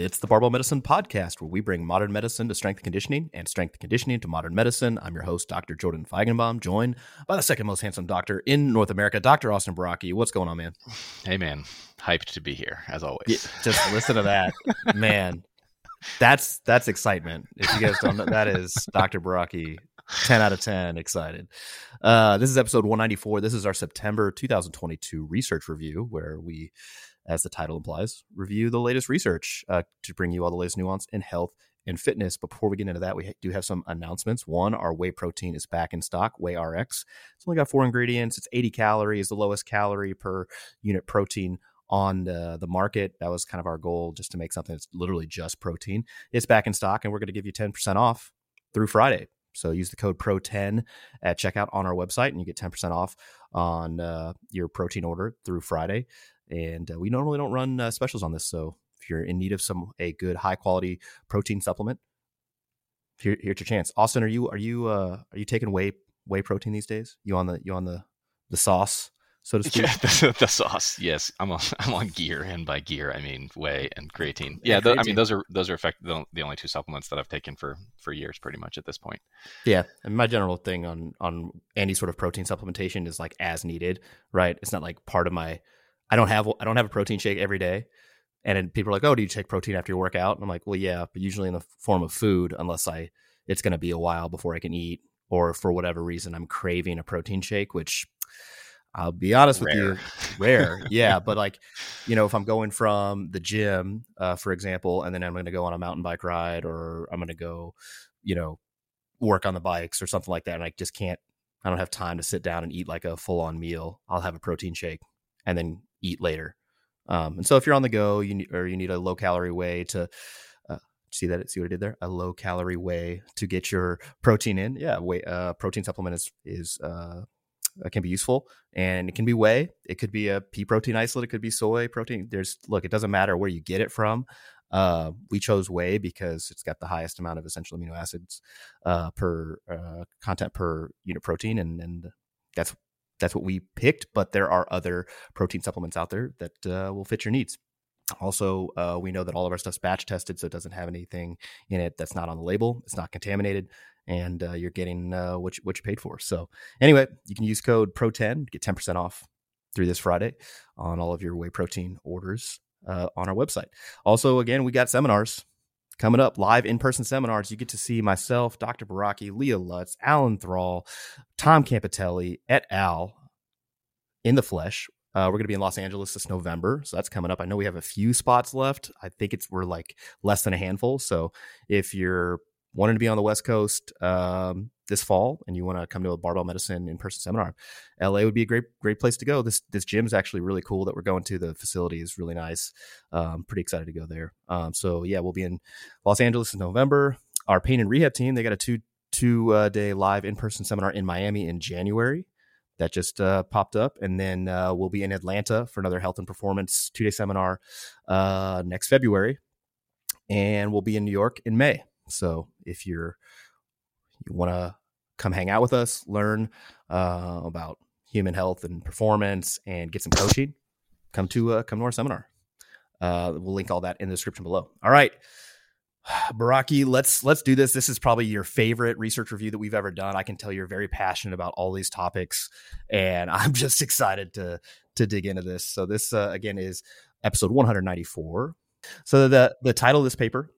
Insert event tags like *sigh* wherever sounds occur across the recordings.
It's the Barbell Medicine Podcast, where we bring modern medicine to strength and conditioning and strength and conditioning to modern medicine. I'm your host, Dr. Jordan Feigenbaum, joined by the second most handsome doctor in North America, Dr. Austin Baraki. What's going on, man? Hey, man. Hyped to be here, as always. Yeah, just listen to that. *laughs* man, that's that's excitement. If you guys don't know, that is Dr. Baraki 10 out of 10 excited uh, this is episode 194 this is our september 2022 research review where we as the title implies review the latest research uh, to bring you all the latest nuance in health and fitness before we get into that we do have some announcements one our whey protein is back in stock whey rx it's only got four ingredients it's 80 calories the lowest calorie per unit protein on the, the market. That was kind of our goal, just to make something that's literally just protein. It's back in stock, and we're going to give you 10% off through Friday. So use the code PRO10 at checkout on our website, and you get 10% off on uh, your protein order through Friday. And uh, we normally don't run uh, specials on this, so if you're in need of some a good high quality protein supplement, here, here's your chance. Austin, are you are you uh, are you taking whey whey protein these days? You on the you on the the sauce? so to *laughs* speak. Yeah, the, the, sauce. Yes, I'm on. *laughs* I'm on gear, and by gear I mean whey and creatine. Yeah, creatine. I mean those are those are effect the, the only two supplements that I've taken for for years, pretty much at this point. Yeah, and my general thing on on any sort of protein supplementation is like as needed, right? It's not like part of my. I don't have I don't have a protein shake every day. And then people are like, "Oh, do you take protein after your workout?" And I'm like, "Well, yeah, but usually in the form of food, unless I it's going to be a while before I can eat, or for whatever reason I'm craving a protein shake, which I'll be honest rare. with you, rare. *laughs* yeah, but like, you know, if I'm going from the gym, uh, for example, and then I'm going to go on a mountain bike ride, or I'm going to go, you know, work on the bikes or something like that, and I just can't. I don't have time to sit down and eat like a full on meal. I'll have a protein shake and then eat later. Um, and so if you're on the go, you or you need a low calorie way to uh, see that see what I did there, a low calorie way to get your protein in. Yeah, uh, protein supplement is is uh, uh, can be useful and it can be whey it could be a pea protein isolate it could be soy protein there's look it doesn't matter where you get it from uh, we chose whey because it's got the highest amount of essential amino acids uh, per uh, content per unit protein and and that's that's what we picked but there are other protein supplements out there that uh, will fit your needs also uh, we know that all of our stuff's batch tested so it doesn't have anything in it that's not on the label it's not contaminated and uh, you're getting uh, what, you, what you paid for. So anyway, you can use code PRO10 to get 10% off through this Friday on all of your whey protein orders uh, on our website. Also, again, we got seminars coming up, live in-person seminars. You get to see myself, Dr. Baraki, Leah Lutz, Alan Thrall, Tom Campitelli, et al. in the flesh. Uh, we're going to be in Los Angeles this November, so that's coming up. I know we have a few spots left. I think it's we're like less than a handful. So if you're wanting to be on the West Coast um, this fall and you want to come to a barbell medicine in person seminar, LA would be a great great place to go. This this gym is actually really cool that we're going to. The facility is really nice. Um, pretty excited to go there. Um, so yeah, we'll be in Los Angeles in November. Our pain and rehab team they got a two two uh, day live in person seminar in Miami in January. That just uh, popped up, and then uh, we'll be in Atlanta for another health and performance two day seminar uh, next February, and we'll be in New York in May. So if you're you want to come hang out with us, learn uh, about human health and performance, and get some coaching, come to uh, come to our seminar. Uh, we'll link all that in the description below. All right, *sighs* Baraki, let's let's do this. This is probably your favorite research review that we've ever done. I can tell you're very passionate about all these topics, and *laughs* I'm just excited to to dig into this. So this uh, again is episode 194. So the the title of this paper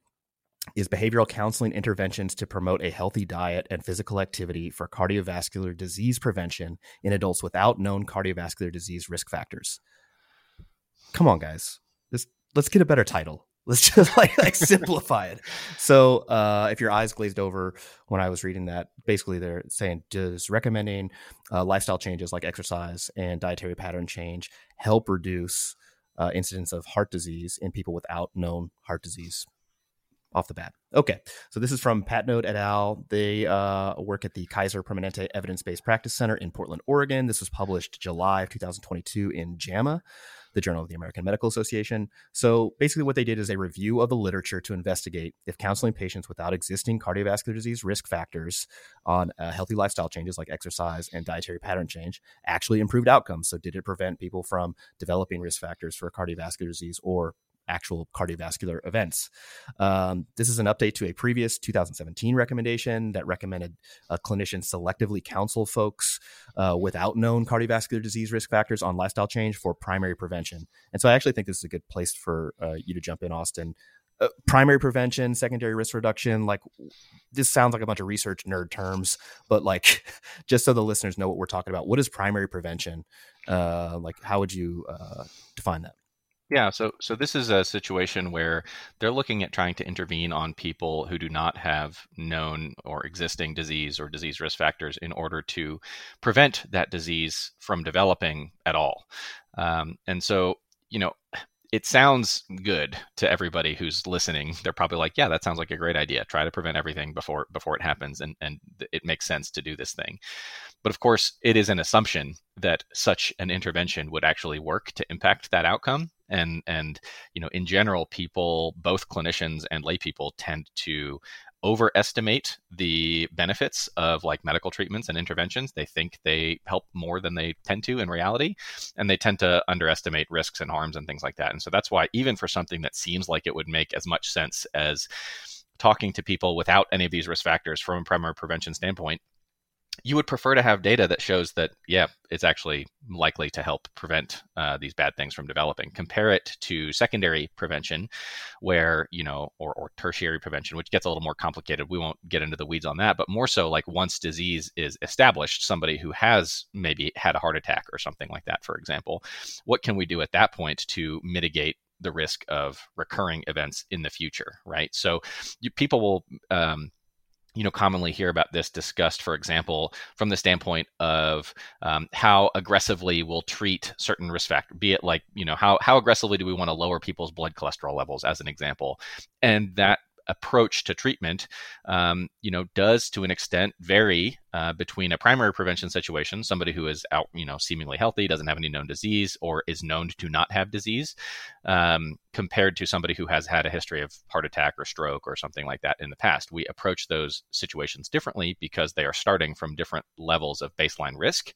is behavioral counseling interventions to promote a healthy diet and physical activity for cardiovascular disease prevention in adults without known cardiovascular disease risk factors. Come on, guys. This, let's get a better title. Let's *laughs* just like like simplify it. So, uh, if your eyes glazed over when I was reading that, basically they're saying does recommending uh, lifestyle changes like exercise and dietary pattern change help reduce uh, incidence of heart disease in people without known heart disease off the bat. Okay, so this is from Patnode et al. They uh, work at the Kaiser Permanente Evidence Based Practice Center in Portland, Oregon. This was published July of 2022 in JAMA, the Journal of the American Medical Association. So basically, what they did is a review of the literature to investigate if counseling patients without existing cardiovascular disease risk factors on uh, healthy lifestyle changes like exercise and dietary pattern change actually improved outcomes. So, did it prevent people from developing risk factors for cardiovascular disease or actual cardiovascular events. Um, this is an update to a previous 2017 recommendation that recommended uh, clinicians selectively counsel folks uh, without known cardiovascular disease risk factors on lifestyle change for primary prevention. And so I actually think this is a good place for uh, you to jump in, Austin. Uh, primary prevention, secondary risk reduction, like this sounds like a bunch of research nerd terms, but like *laughs* just so the listeners know what we're talking about, what is primary prevention? Uh, like, how would you uh, define that? Yeah, so so this is a situation where they're looking at trying to intervene on people who do not have known or existing disease or disease risk factors in order to prevent that disease from developing at all. Um, and so, you know, it sounds good to everybody who's listening. They're probably like, "Yeah, that sounds like a great idea. Try to prevent everything before before it happens, and and it makes sense to do this thing." But of course, it is an assumption that such an intervention would actually work to impact that outcome. And and you know, in general, people, both clinicians and lay people, tend to overestimate the benefits of like medical treatments and interventions. They think they help more than they tend to in reality, and they tend to underestimate risks and harms and things like that. And so that's why even for something that seems like it would make as much sense as talking to people without any of these risk factors from a primary prevention standpoint, you would prefer to have data that shows that yeah it's actually likely to help prevent uh, these bad things from developing. Compare it to secondary prevention where you know or, or tertiary prevention which gets a little more complicated. We won't get into the weeds on that but more so like once disease is established somebody who has maybe had a heart attack or something like that for example what can we do at that point to mitigate the risk of recurring events in the future right? So you, people will um, you know commonly hear about this discussed for example from the standpoint of um, how aggressively we'll treat certain risk factors be it like you know how, how aggressively do we want to lower people's blood cholesterol levels as an example. And that approach to treatment, um, you know, does to an extent vary uh, between a primary prevention situation, somebody who is out, you know, seemingly healthy, doesn't have any known disease, or is known to not have disease, um, compared to somebody who has had a history of heart attack or stroke or something like that in the past. We approach those situations differently because they are starting from different levels of baseline risk,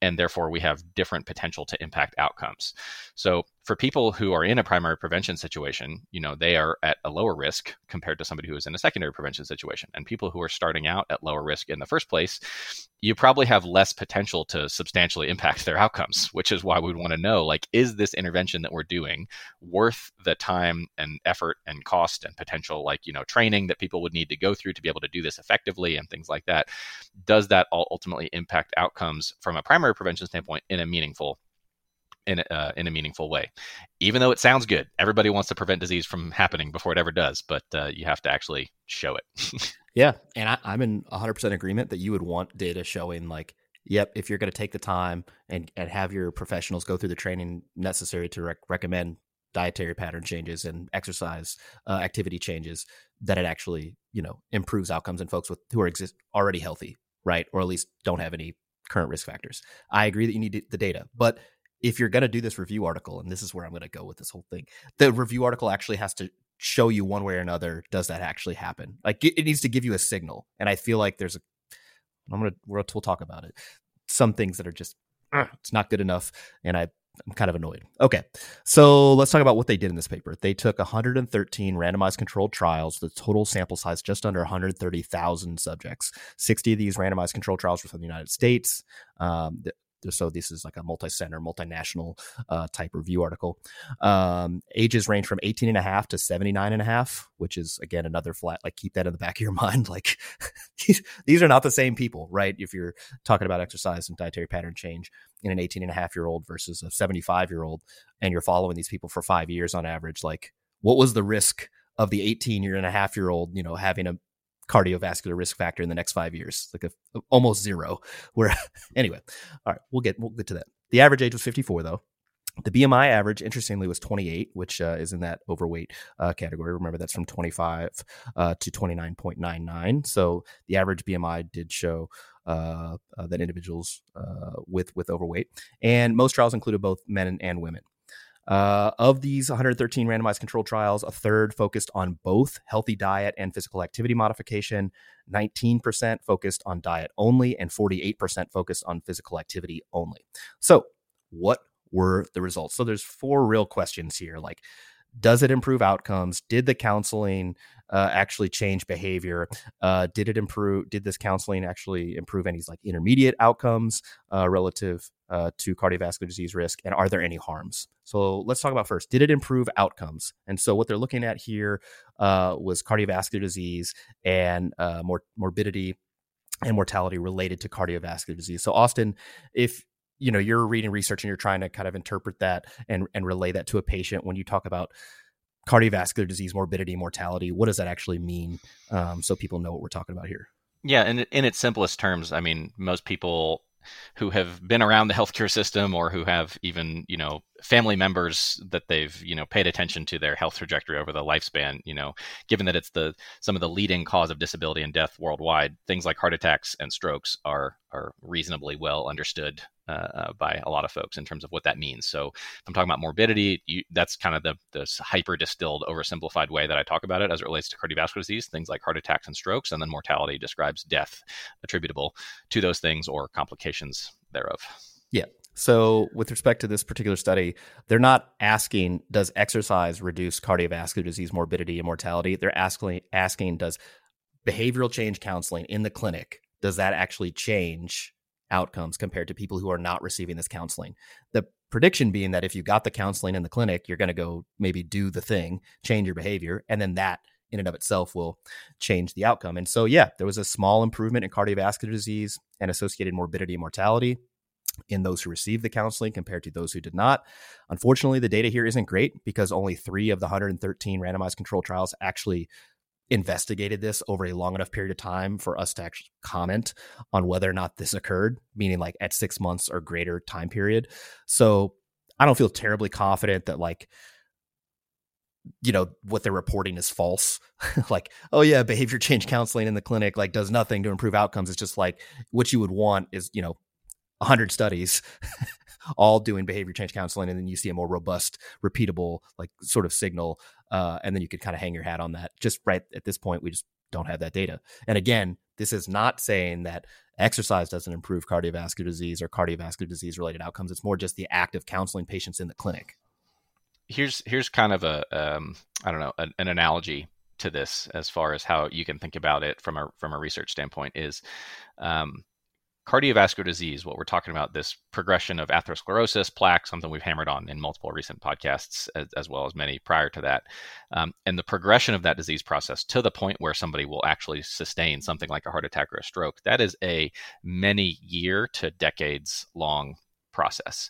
and therefore we have different potential to impact outcomes. So for people who are in a primary prevention situation, you know, they are at a lower risk compared to somebody who is in a secondary prevention situation. And people who are starting out at lower risk in the first place, you probably have less potential to substantially impact *laughs* their outcomes, which is why we want to know like is this intervention that we're doing worth the time and effort and cost and potential like, you know, training that people would need to go through to be able to do this effectively and things like that. Does that all ultimately impact outcomes from a primary prevention standpoint in a meaningful in uh, in a meaningful way. Even though it sounds good, everybody wants to prevent disease from happening before it ever does, but uh, you have to actually show it. *laughs* yeah, and I, I'm in 100% agreement that you would want data showing like, yep, if you're going to take the time and and have your professionals go through the training necessary to rec- recommend dietary pattern changes and exercise uh, activity changes, that it actually you know improves outcomes in folks with who are exist already healthy, right, or at least don't have any current risk factors. I agree that you need the data, but if you're going to do this review article, and this is where I'm going to go with this whole thing, the review article actually has to show you one way or another does that actually happen? Like it, needs to give you a signal, and I feel like there's a. I'm gonna we'll, talk about it. Some things that are just it's not good enough, and I I'm kind of annoyed. Okay, so let's talk about what they did in this paper. They took 113 randomized controlled trials, the total sample size just under 130,000 subjects. 60 of these randomized controlled trials were from the United States. Um, so this is like a multi-center multinational uh, type review article. Um, ages range from 18 and a half to 79 and a half which is again another flat like keep that in the back of your *laughs* mind like these, are not the same people right? If you're talking about exercise and dietary pattern change in an 18 and a half year old versus a 75 year old and you're following these people for five years on average like what was the risk of the 18 year and a half year old, you know, having a cardiovascular risk factor in the next five years, like a, almost zero. *laughs* Where anyway, all right, we'll get we'll get to that. The average age was 54 though. The BMI average, interestingly, was 28, which uh, is in that overweight uh, category. Remember, that's from 25 uh, to 29.99. So the average BMI did show uh, uh, that individuals uh, with with overweight, and most trials included both men and, and women. Uh, of these 113 randomized controlled trials, a third focused on both healthy diet and physical activity modification. 19% focused on diet only, and 48% focused on physical activity only. So, what were the results? So, there's four real questions here. Like, does it improve outcomes? Did the counseling uh, actually change behavior? Uh, did it improve? Did this counseling actually improve any like intermediate outcomes uh, relative uh, to cardiovascular disease risk? And are there any harms? So let's talk about first. Did it improve outcomes? And so what they're looking at here uh, was cardiovascular disease and uh, mor- morbidity and mortality related to cardiovascular disease. So Austin, if you know you're reading research and you're trying to kind of interpret that and and relay that to a patient when you talk about cardiovascular disease morbidity mortality what does that actually mean um, so people know what we're talking about here? Yeah and in its simplest terms i mean most people who have been around the healthcare system or who have even you know family members that they've you know paid attention to their health trajectory over the lifespan you know given that it's the some of the leading cause of disability and death worldwide things like heart attacks and strokes are are reasonably well understood uh, uh, by a lot of folks in terms of what that means. So if I'm talking about morbidity, you, that's kind of the, the hyper distilled, oversimplified way that I talk about it as it relates to cardiovascular disease, things like heart attacks and strokes, and then mortality describes death attributable to those things or complications thereof. Yeah. So, with respect to this particular study, they're not asking does exercise reduce cardiovascular disease morbidity and mortality. They're asking asking does behavioral change counseling in the clinic does that actually change outcomes compared to people who are not receiving this counseling. The prediction being that if you got the counseling in the clinic, you're going to go maybe do the thing, change your behavior, and then that in and of itself will change the outcome. And so, yeah, there was a small improvement in cardiovascular disease and associated morbidity and mortality in those who received the counseling compared to those who did not. Unfortunately, the data here isn't great because only three of the 113 randomized control trials actually investigated this over a long enough period of time for us to actually comment on whether or not this occurred, meaning like at six months or greater time period. So I don't feel terribly confident that like you know what they're reporting is false *laughs* like oh yeah behavior change counseling in the clinic like does nothing to improve outcomes it's just like what you would want is you know 100 studies *laughs* all doing behavior change counseling and then you see a more robust repeatable like sort of signal uh, and then you could kind of hang your hat on that. Just right at this point, we just don't have that data. And again, this is not saying that exercise doesn't improve cardiovascular disease or cardiovascular disease related outcomes. It's more just the act of counseling patients in the clinic. Here's here's kind of a um, I don't know an, an analogy to this as far as how you can think about it from a from a research standpoint is um, cardiovascular disease, what we're talking about, this progression of atherosclerosis, plaque, something we've hammered on in multiple recent podcasts, as, as well as many prior to that, um, and the progression of that disease process to the point where somebody will actually sustain something like a heart attack or a stroke, that is a many year to decades long process.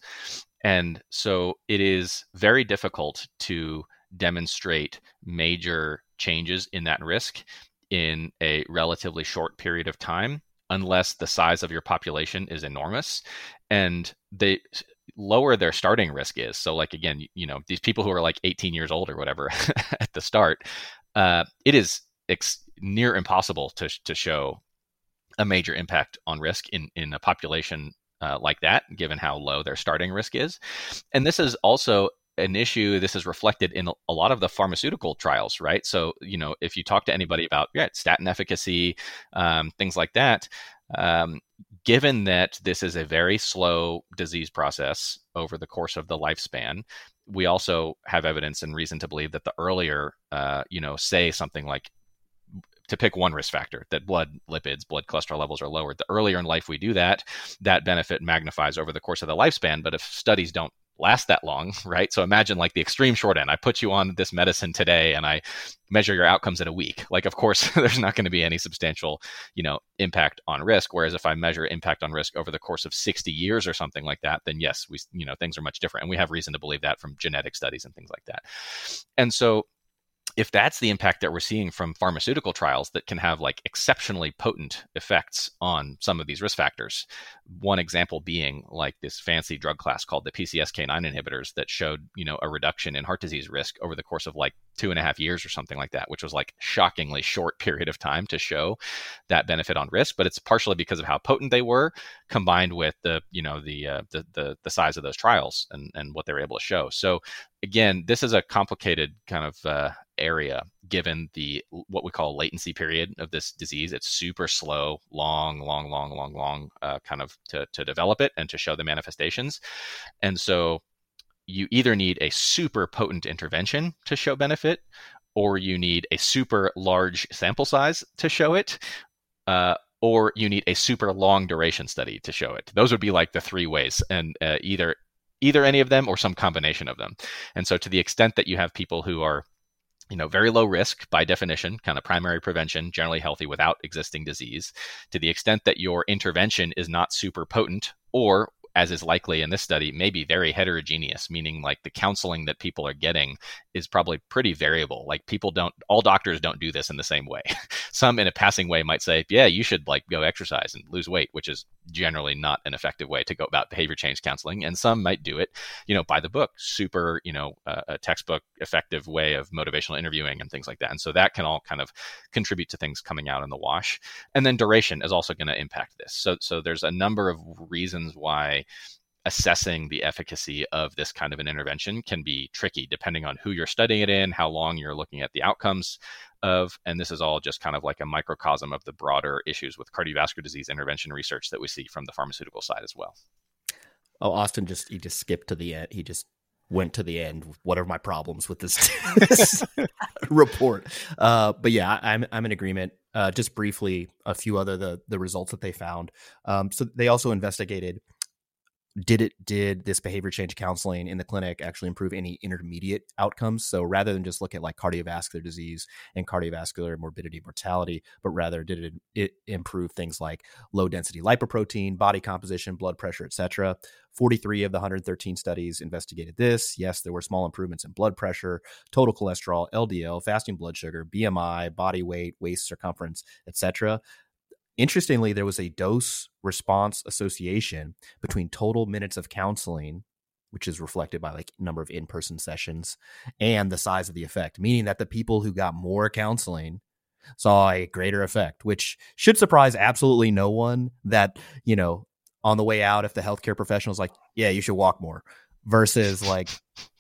And so it is very difficult to demonstrate major changes in that risk in a relatively short period of time unless the size of your population is enormous and they lower their starting risk is. So like again you know these people who are like 18 years old or whatever *laughs* at the start uh, it is ex- near impossible to, to show a major impact on risk in in a population uh, like that given how low their starting risk is. And this is also an issue this is reflected in a lot of the pharmaceutical trials right? So you know if you talk to anybody about yeah, statin efficacy um, things like that um, given that this is a very slow disease process over the course of the lifespan we also have evidence and reason to believe that the earlier uh, you know say something like to pick one risk factor that blood lipids blood cholesterol levels are lowered the earlier in life we do that that benefit magnifies over the course of the lifespan. But if studies don't last that long, *laughs* right? So imagine like the extreme short end. I put you on this medicine today and I measure your outcomes in a week. Like of course *laughs* there's not going to be any substantial, you know, impact on risk whereas if I measure impact on risk over the course of 60 years or something like that, then yes, we you know, things are much different and we have reason to believe that from genetic studies and things like that. And so if that's the impact that we're seeing from pharmaceutical trials that can have like exceptionally potent effects on some of these risk factors, one example being like this fancy drug class called the PCSK9 inhibitors that showed, you know, a reduction in heart disease risk over the course of like two and a half years or something like that, which was like shockingly short *laughs* period of time to show that benefit on risk. But it's partially because of how potent they were, combined with the, you know, the uh, the, the the size of those trials and and what they were able to show. So again, this is a complicated kind of uh, area given the what we call latency period of this disease. It's super slow, long, long, long, long, long, uh, kind of to, to develop it and to show the manifestations. And so you either need a super potent intervention to show benefit, or you need a super large sample size to show it. Uh, or you need a super long duration study to show it. Those would be like the three ways, and uh, either either any of them or some combination of them. And so, to the extent that you have people who are you know, very low risk by definition, kind of primary prevention, generally healthy without existing disease, to the extent that your intervention is not super potent or as is likely in this study, may be very heterogeneous, meaning like the counseling that people are getting is probably pretty variable. Like people don't, all doctors don't do this in the same way. *laughs* Some in a passing way might say, yeah, you should like go exercise and lose weight, which is generally not an effective way to go about behavior change counseling. And some might do it, you know, by the book, super, you know, uh, a textbook effective way of motivational interviewing and things like that. And so that can all kind of contribute to things coming out in the wash. And then duration is also going to impact this. So, so there's a number of reasons why assessing the efficacy of this kind of an intervention can be tricky depending on who you're studying it in, how long you're looking at the outcomes of. And this is all just kind of like a microcosm of the broader issues with cardiovascular disease intervention research that we see from the pharmaceutical side as well. Oh, Austin just he just skipped to the end. He just went to the end. What are my problems with this, this *laughs* report? Uh, but yeah, I'm I'm in agreement. Uh, just briefly, a few other the the results that they found. Um, so they also investigated did it did this behavior change counseling in the clinic actually improve any intermediate outcomes? So rather than just look at like cardiovascular disease and cardiovascular morbidity mortality but rather did it, it improve things like low density lipoprotein body composition blood pressure etc 43 of the 113 studies investigated this. Yes there were small improvements in blood pressure total cholesterol ldl fasting blood sugar bmi body weight waist circumference etc Interestingly, there was a dose response association between total minutes of counseling, which is reflected by like number of in-person sessions, and the size of the effect, meaning that the people who got more counseling saw a greater effect, which should surprise absolutely no one that, you know, on the way out, if the healthcare professional is like, yeah, you should walk more versus like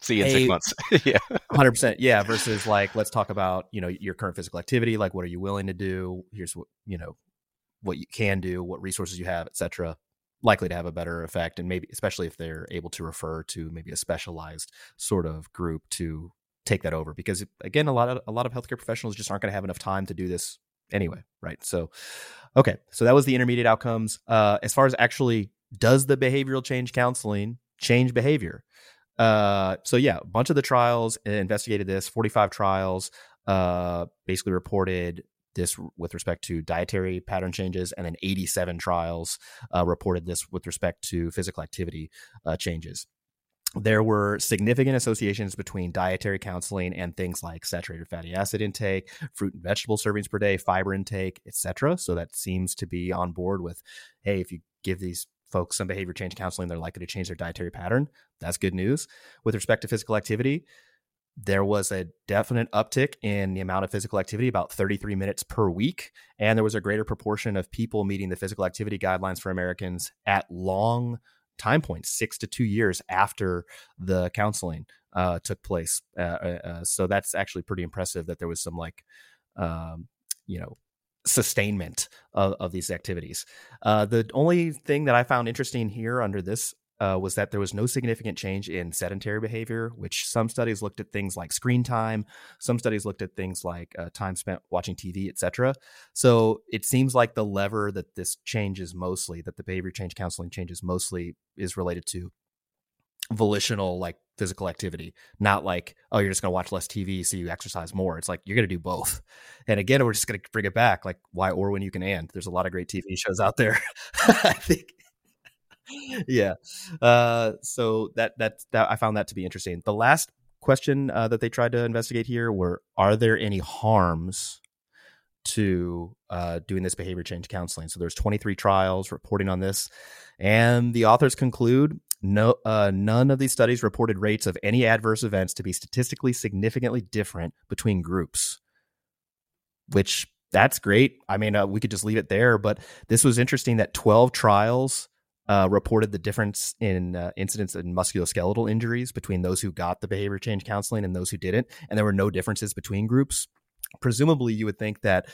see you in six months. *laughs* Yeah. 100% yeah versus like let's talk about you know your current physical activity like what are you willing to do? Here's what you know what you can do, what resources you have, etc., likely to have a better effect. And maybe, especially if they're able to refer to maybe a specialized sort of group to take that over, because again, a lot of a lot of healthcare professionals just aren't going to have enough time to do this anyway, right? So, okay, so that was the intermediate outcomes. Uh, as far as actually does the behavioral change counseling change behavior? Uh, so yeah, a bunch of the trials investigated this. Forty-five trials uh, basically reported this with respect to dietary pattern changes, and then 87 trials uh, reported this with respect to physical activity uh, changes. There were significant associations between dietary counseling and things like saturated fatty acid intake, fruit and vegetable servings per day, fiber intake, etc. So that seems to be on board with, hey, if you give these folks some behavior change counseling, they're likely to change their dietary pattern. That's good news. With respect to physical activity, there was a definite uptick in the amount of physical activity, about 33 minutes per week. And there was a greater proportion of people meeting the physical activity guidelines for Americans at long time points, six to two years after the counseling uh, took place. Uh, uh, uh so that's actually pretty impressive that there was some like, um, you know, sustainment of, of these activities. Uh, the only thing that I found interesting here under this uh, was that there was no significant change in sedentary behavior, which some studies looked at things like screen time, some studies looked at things like uh, time spent watching TV, etc. So it seems like the lever that this changes mostly, that the behavior change counseling changes mostly, is related to volitional like physical activity not like oh you're just going to watch less tv so you exercise more. It's like you're going to do both. And again we're just going to bring it back like why or when you can and. There's a lot of great tv shows out there. *laughs* I think yeah. Uh, so that, that that I found that to be interesting. The last question uh, that they tried to investigate here were are there any harms to uh, doing this behavior change counseling so there's 23 trials reporting on this and the authors conclude no uh, none of these studies reported rates of any adverse events to be statistically significantly different between groups which that's great i mean uh, we could just leave it there but this was interesting that 12 trials uh, reported the difference in uh, incidents in musculoskeletal injuries between those who got the behavior change counseling and those who didn't, and there were no differences between groups. Presumably, you would think that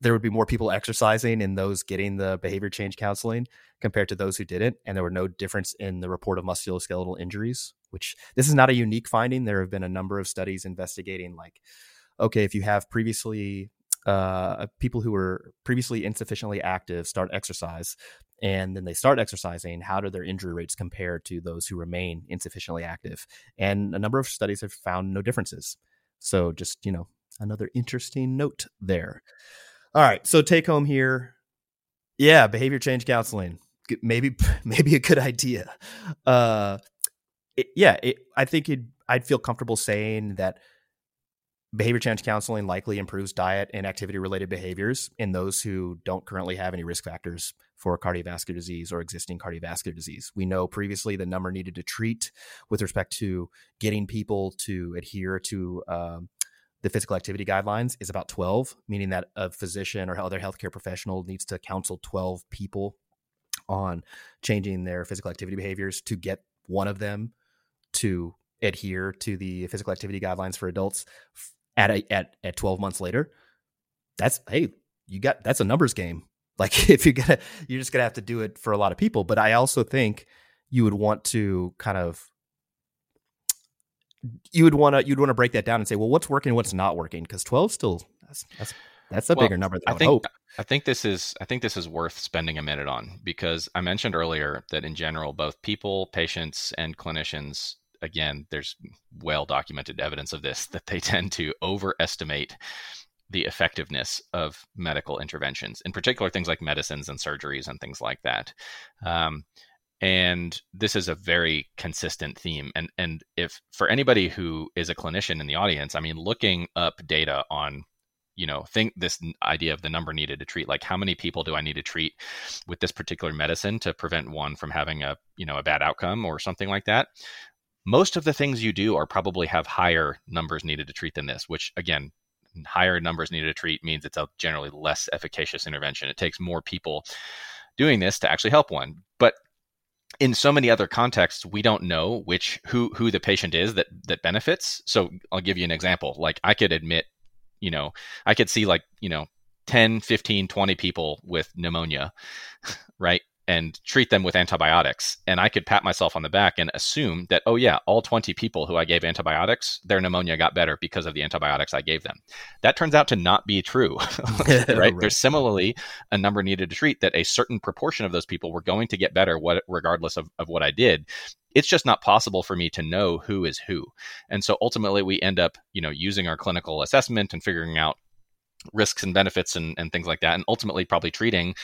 there would be more people exercising in those getting the behavior change counseling compared to those who didn't, and there were no difference in the report of musculoskeletal injuries. Which this is not a unique finding. There have been a number of studies investigating, like, okay, if you have previously uh, people who were previously insufficiently active start exercise and then they start exercising, how do their injury rates compare to those who remain insufficiently active? And a number of studies have found no differences. So just, you know, another interesting note there. All right, so take home here. Yeah, behavior change counseling. Maybe *laughs* maybe a good idea. Uh it, yeah, it, I think it I'd feel comfortable saying that behavior change counseling likely improves diet and activity related behaviors in those who don't currently have any risk factors for cardiovascular disease or existing cardiovascular disease. We know previously the number needed to treat with respect to getting people to adhere to um, the physical activity guidelines is about 12, meaning that a physician or other healthcare professional needs to counsel 12 people on changing their physical activity behaviors to get one of them to adhere to the physical activity guidelines for adults at a, at at 12 months later that's hey you got that's a numbers game. *laughs* Like if you're gonna you're just gonna have to do it for a lot of people. But i also think you would want to kind of you would want to you'd want to break that down and say well what's working what's not working? Because 12 still that's that's that's a well, bigger number than I, I think hope. I think this is I think this is worth spending a minute on because I mentioned earlier that in general both people, patients and clinicians again, there's well documented evidence of this that they *laughs* tend to overestimate the effectiveness of medical interventions, in particular things like medicines and surgeries and things like that. Um, and this is a very consistent theme. And and if for anybody who is a clinician in the audience, I mean, looking up data on you know think this idea of the number needed to treat like how many people do i need to treat with this particular medicine to prevent one from having a you know a bad outcome or something like that most of the things you do are probably have higher numbers needed to treat than this, which again, higher numbers needed to treat means it's a generally less efficacious intervention. It takes more people doing this to actually help one. But in so many other contexts, we don't know which who who the patient is that that benefits. So I'll give you an example. Like I could admit, you know, I could see like, you know, 10, 15, 20 people with pneumonia, *laughs* right? And treat them with antibiotics. And I could pat myself on the back and assume that, oh, yeah, all 20 people who I gave antibiotics, their pneumonia got better because of the antibiotics I gave them. That turns out to not be true, right? *laughs* *laughs* right? There's similarly a number needed to treat that a certain proportion of those people were going to get better what, regardless of, of what I did. It's just not possible for me to know who is who. And so ultimately we end up, you know, using our clinical assessment and figuring out risks and benefits and, and things like that and ultimately probably treating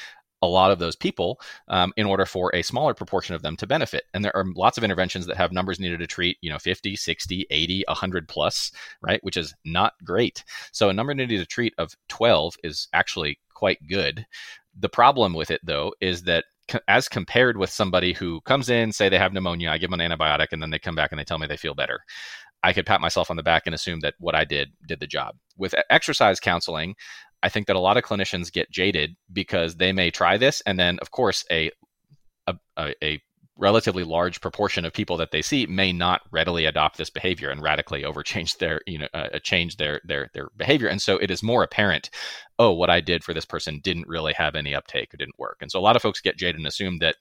a lot of those people um, in order for a smaller proportion of them to benefit. And there are lots of interventions that have numbers needed to treat, you know, 50, 60, 80, 100 plus, right? Which is not great. So a number needed to treat of 12 is actually quite good. The problem with it, though, is that as compared with somebody who comes in, say they have pneumonia, I give them an antibiotic, and then they come back and they tell me they feel better. I could pat myself on the back and assume that what I did did the job. With exercise counseling, I think that a lot of clinicians get jaded because they may try this, and then of course a a, a relatively large proportion of people that they see may not readily adopt this behavior and radically overchange their you know uh, uh, change their their their behavior. And so it is more apparent oh what i did for this person didn't really have any uptake or didn't work. And so a lot of folks get jaded and assume that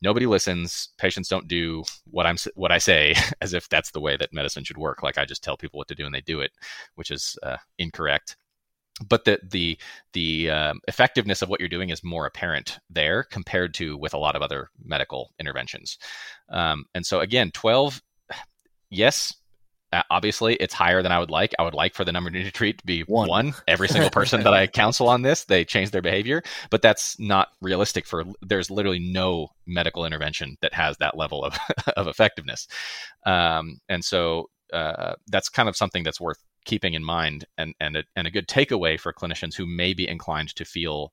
nobody listens patients don't do what i'm what i say *laughs* as if that's the way that medicine should work. Like i just tell people what to do and they do it which is uh, incorrect but the the the um, effectiveness of what you're doing is more apparent there compared to with a lot of other medical interventions. Um, and so again, 12, yes, obviously, it's higher than I would like. I would like for the number to treat to be One. one. Every single person that I *laughs* counsel on this, they change their behavior, but that's not realistic. For there's literally no medical intervention that has that level of *laughs* of effectiveness, um, and so uh, that's kind of something that's worth keeping in mind, and and a, and a good takeaway for clinicians who may be inclined to feel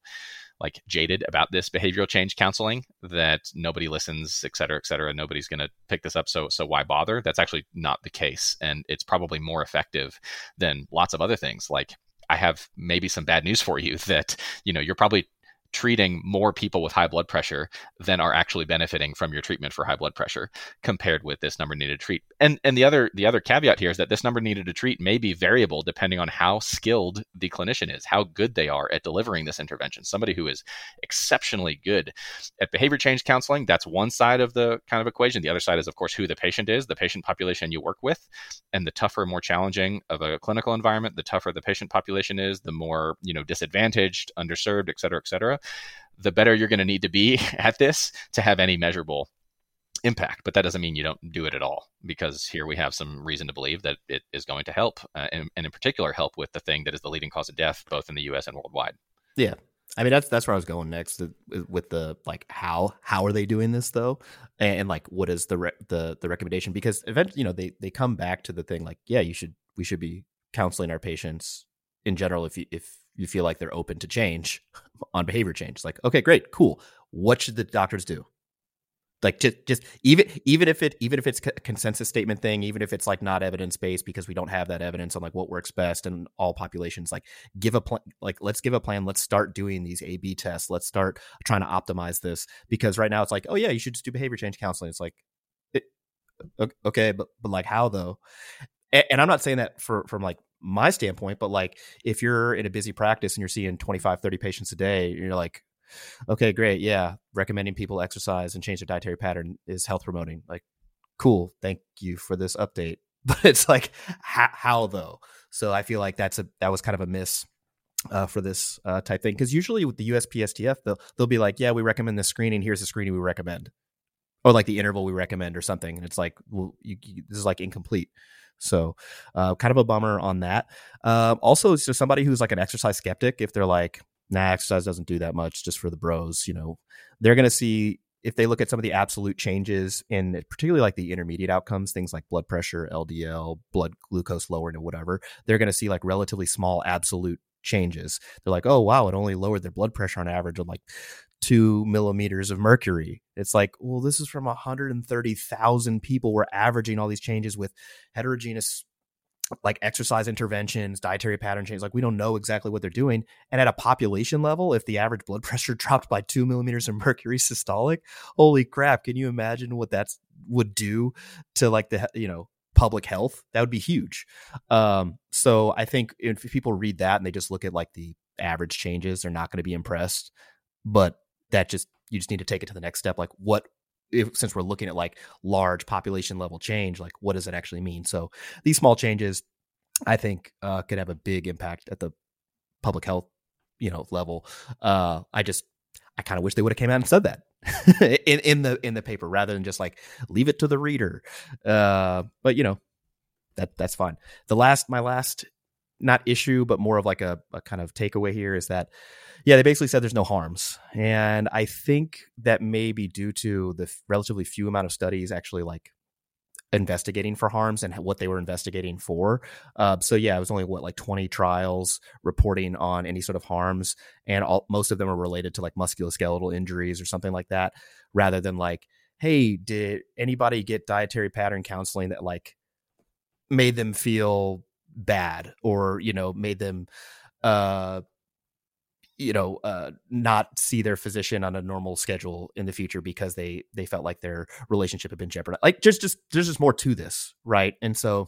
like jaded about this behavioral change counseling that nobody listens et cetera et cetera nobody's going to pick this up so so why bother? That's actually not the case and it's probably more effective than lots of other things. Like i have maybe some bad news for you *laughs* that you know you're probably treating more people with high blood pressure than are actually benefiting from your treatment for high blood pressure compared with this number needed to treat. And and the other the other caveat here is that this number needed to treat may be variable depending on how skilled the clinician is, how good they are at delivering this intervention. Somebody who is exceptionally good at behavior change counseling, that's one side of the kind of equation. The other side is of course who the patient is, the patient population you work with, and the tougher, more challenging of a clinical environment, the tougher the patient population is, the more, you know, disadvantaged, underserved, et cetera, et cetera the better you're going to need to be *laughs* at this to have any measurable impact. But that doesn't mean you don't do it at all, because here we have some reason to believe that it is going to help, uh, and, and, in particular, help with the thing that is the leading cause of death, both in the U.S. and worldwide. Yeah. I mean that's that's where I was going next with the like how how are they doing this though and, and like what is the re- the the recommendation because eventually you know they they come back to the thing like yeah you should we should be counseling our patients in general if you if you feel like they're open to change *laughs* on behavior change. It's like, okay, great, cool. What should the doctors do? Like just just even even if it even if it's a consensus statement thing, even if it's like not evidence based because we don't have that evidence on like what works best in all populations, like give a plan. Like let's give a plan. Let's start doing these A B tests. Let's start trying to optimize this because right now it's like, oh yeah, you should just do behavior change counseling. It's like, it, okay, but but like how though? And, and I'm not saying that for from like my standpoint, but like if you're in a busy practice and you're seeing 25, 30 patients a day, you're like, okay, great. Yeah. Recommending people exercise and change their dietary pattern is health promoting. Like, cool. Thank you for this update. *laughs* But it's like, how, how though? So I feel like that's a, that was kind of a miss uh, for this uh, type thing. Cause usually with the USPSTF, they'll, they'll be like, yeah, we recommend this screening. Here's the screening we recommend. Or like the interval we recommend or something. And it's like, well, you, you, this is like incomplete. So, uh, kind of a bummer on that. Uh, also, just somebody who's like an exercise skeptic. If they're like, nah, exercise doesn't do that much, just for the bros, you know, they're going to see if they look at some of the absolute changes in particularly like the intermediate outcomes, things like blood pressure, LDL, blood glucose lowering, or whatever, they're going to see like relatively small absolute changes. They're like, oh wow, it only lowered their blood pressure on average of like two millimeters of mercury. It's like, well, this is from 130,000 people. We're averaging all these changes with heterogeneous like exercise interventions, dietary pattern changes. Like we don't know exactly what they're doing. And at a population level, if the average blood *laughs* pressure dropped by two millimeters of mercury systolic, holy crap! Can you imagine what that would do to like the you know public health? That would be huge. Um, so I think if people read that and they just look at like the average changes, they're not going to be impressed. But that just you just need to take it to the next step like what if, since we're looking at like large population level change like what does it actually mean? So these small changes i think uh, could have a big impact at the public health you know level. Uh, i just i kind of wish they would have came out and said that *laughs* in in the in the paper rather than just like leave it to the reader. Uh, but you know that that's fine. The last my last not issue but more of like a, a kind of takeaway here is that yeah, they basically said there's no harms, and I think that may be due to the relatively few amount of studies actually like investigating for harms and what they were investigating for. Uh, so yeah, it was only what like 20 trials reporting on any sort of harms, and all, most of them are related to like musculoskeletal injuries or something like that, rather than like, hey, did anybody get dietary pattern counseling that like made them feel bad or you know made them uh you know uh, not see their physician on a normal schedule in the future because they they felt like their relationship had been jeopardized like just just there's just more to this right and so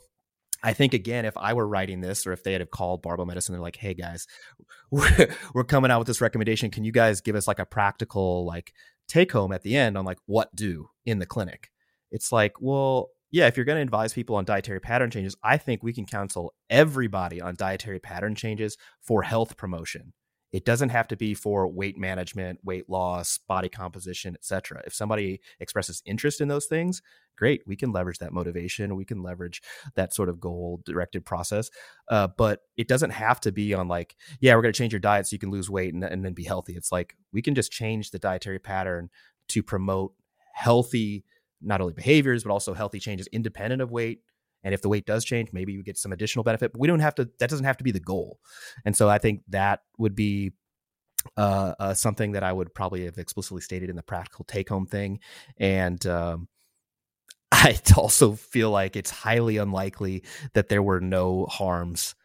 I think again, if I were writing this, or if they had called Barbell Medicine, they're like, "Hey guys, *laughs* we're, we're coming out with this recommendation. Can you guys give us like a practical like take home at the end on like what do in the clinic?" It's like, well, yeah, if you're going to advise people on dietary pattern changes, I think we can counsel everybody on dietary pattern changes for health promotion It doesn't have to be for weight management, weight loss, body composition, etc. If somebody expresses interest in those things, great. We can leverage that motivation. We can leverage that sort of goal directed process. Uh, but it doesn't have to be on like, yeah, we're going to change your diet so you can lose weight and, and then be healthy. It's like we can just change the dietary pattern to promote healthy, not only behaviors, but also healthy changes independent of weight and if the weight does change, maybe you get some additional benefit. But we don't have to. That doesn't have to be the goal. And so I think that would be uh, uh, something that I would probably have explicitly stated in the practical take home thing. And um, *laughs* I also feel like it's highly unlikely that there were no harms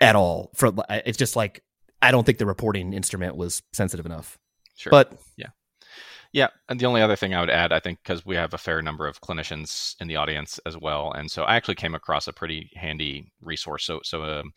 at all. For it's just like I don't think the reporting instrument was sensitive enough. Sure. But yeah. Yeah, and the only other thing I would add, I think, because we have a fair number of clinicians in the audience as well, and so I actually came across a pretty handy resource. So, so um,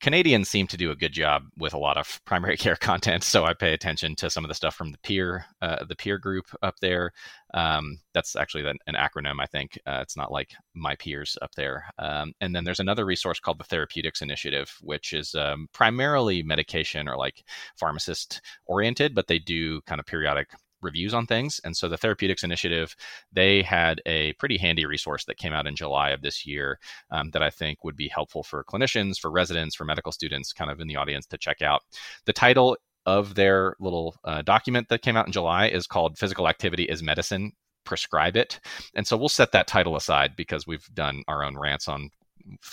Canadians seem to do a good job with a lot of *laughs* primary care content, so I pay attention to some of the stuff from the peer, uh, the peer group up there. Um, that's actually an, acronym, I think. Uh, it's not like my peers up there. Um, and then there's another resource called the Therapeutics Initiative, which is um, primarily medication or like pharmacist oriented, but they do kind of periodic reviews on things. And so the Therapeutics Initiative, they had a pretty handy resource that came out in July of this year um, that I think would be helpful for clinicians, for residents, for medical students, kind of in the audience to check out. The title of their little uh, document that came out in July is called Physical Activity is Medicine prescribe it. And so we'll set that title aside because we've done our own rants on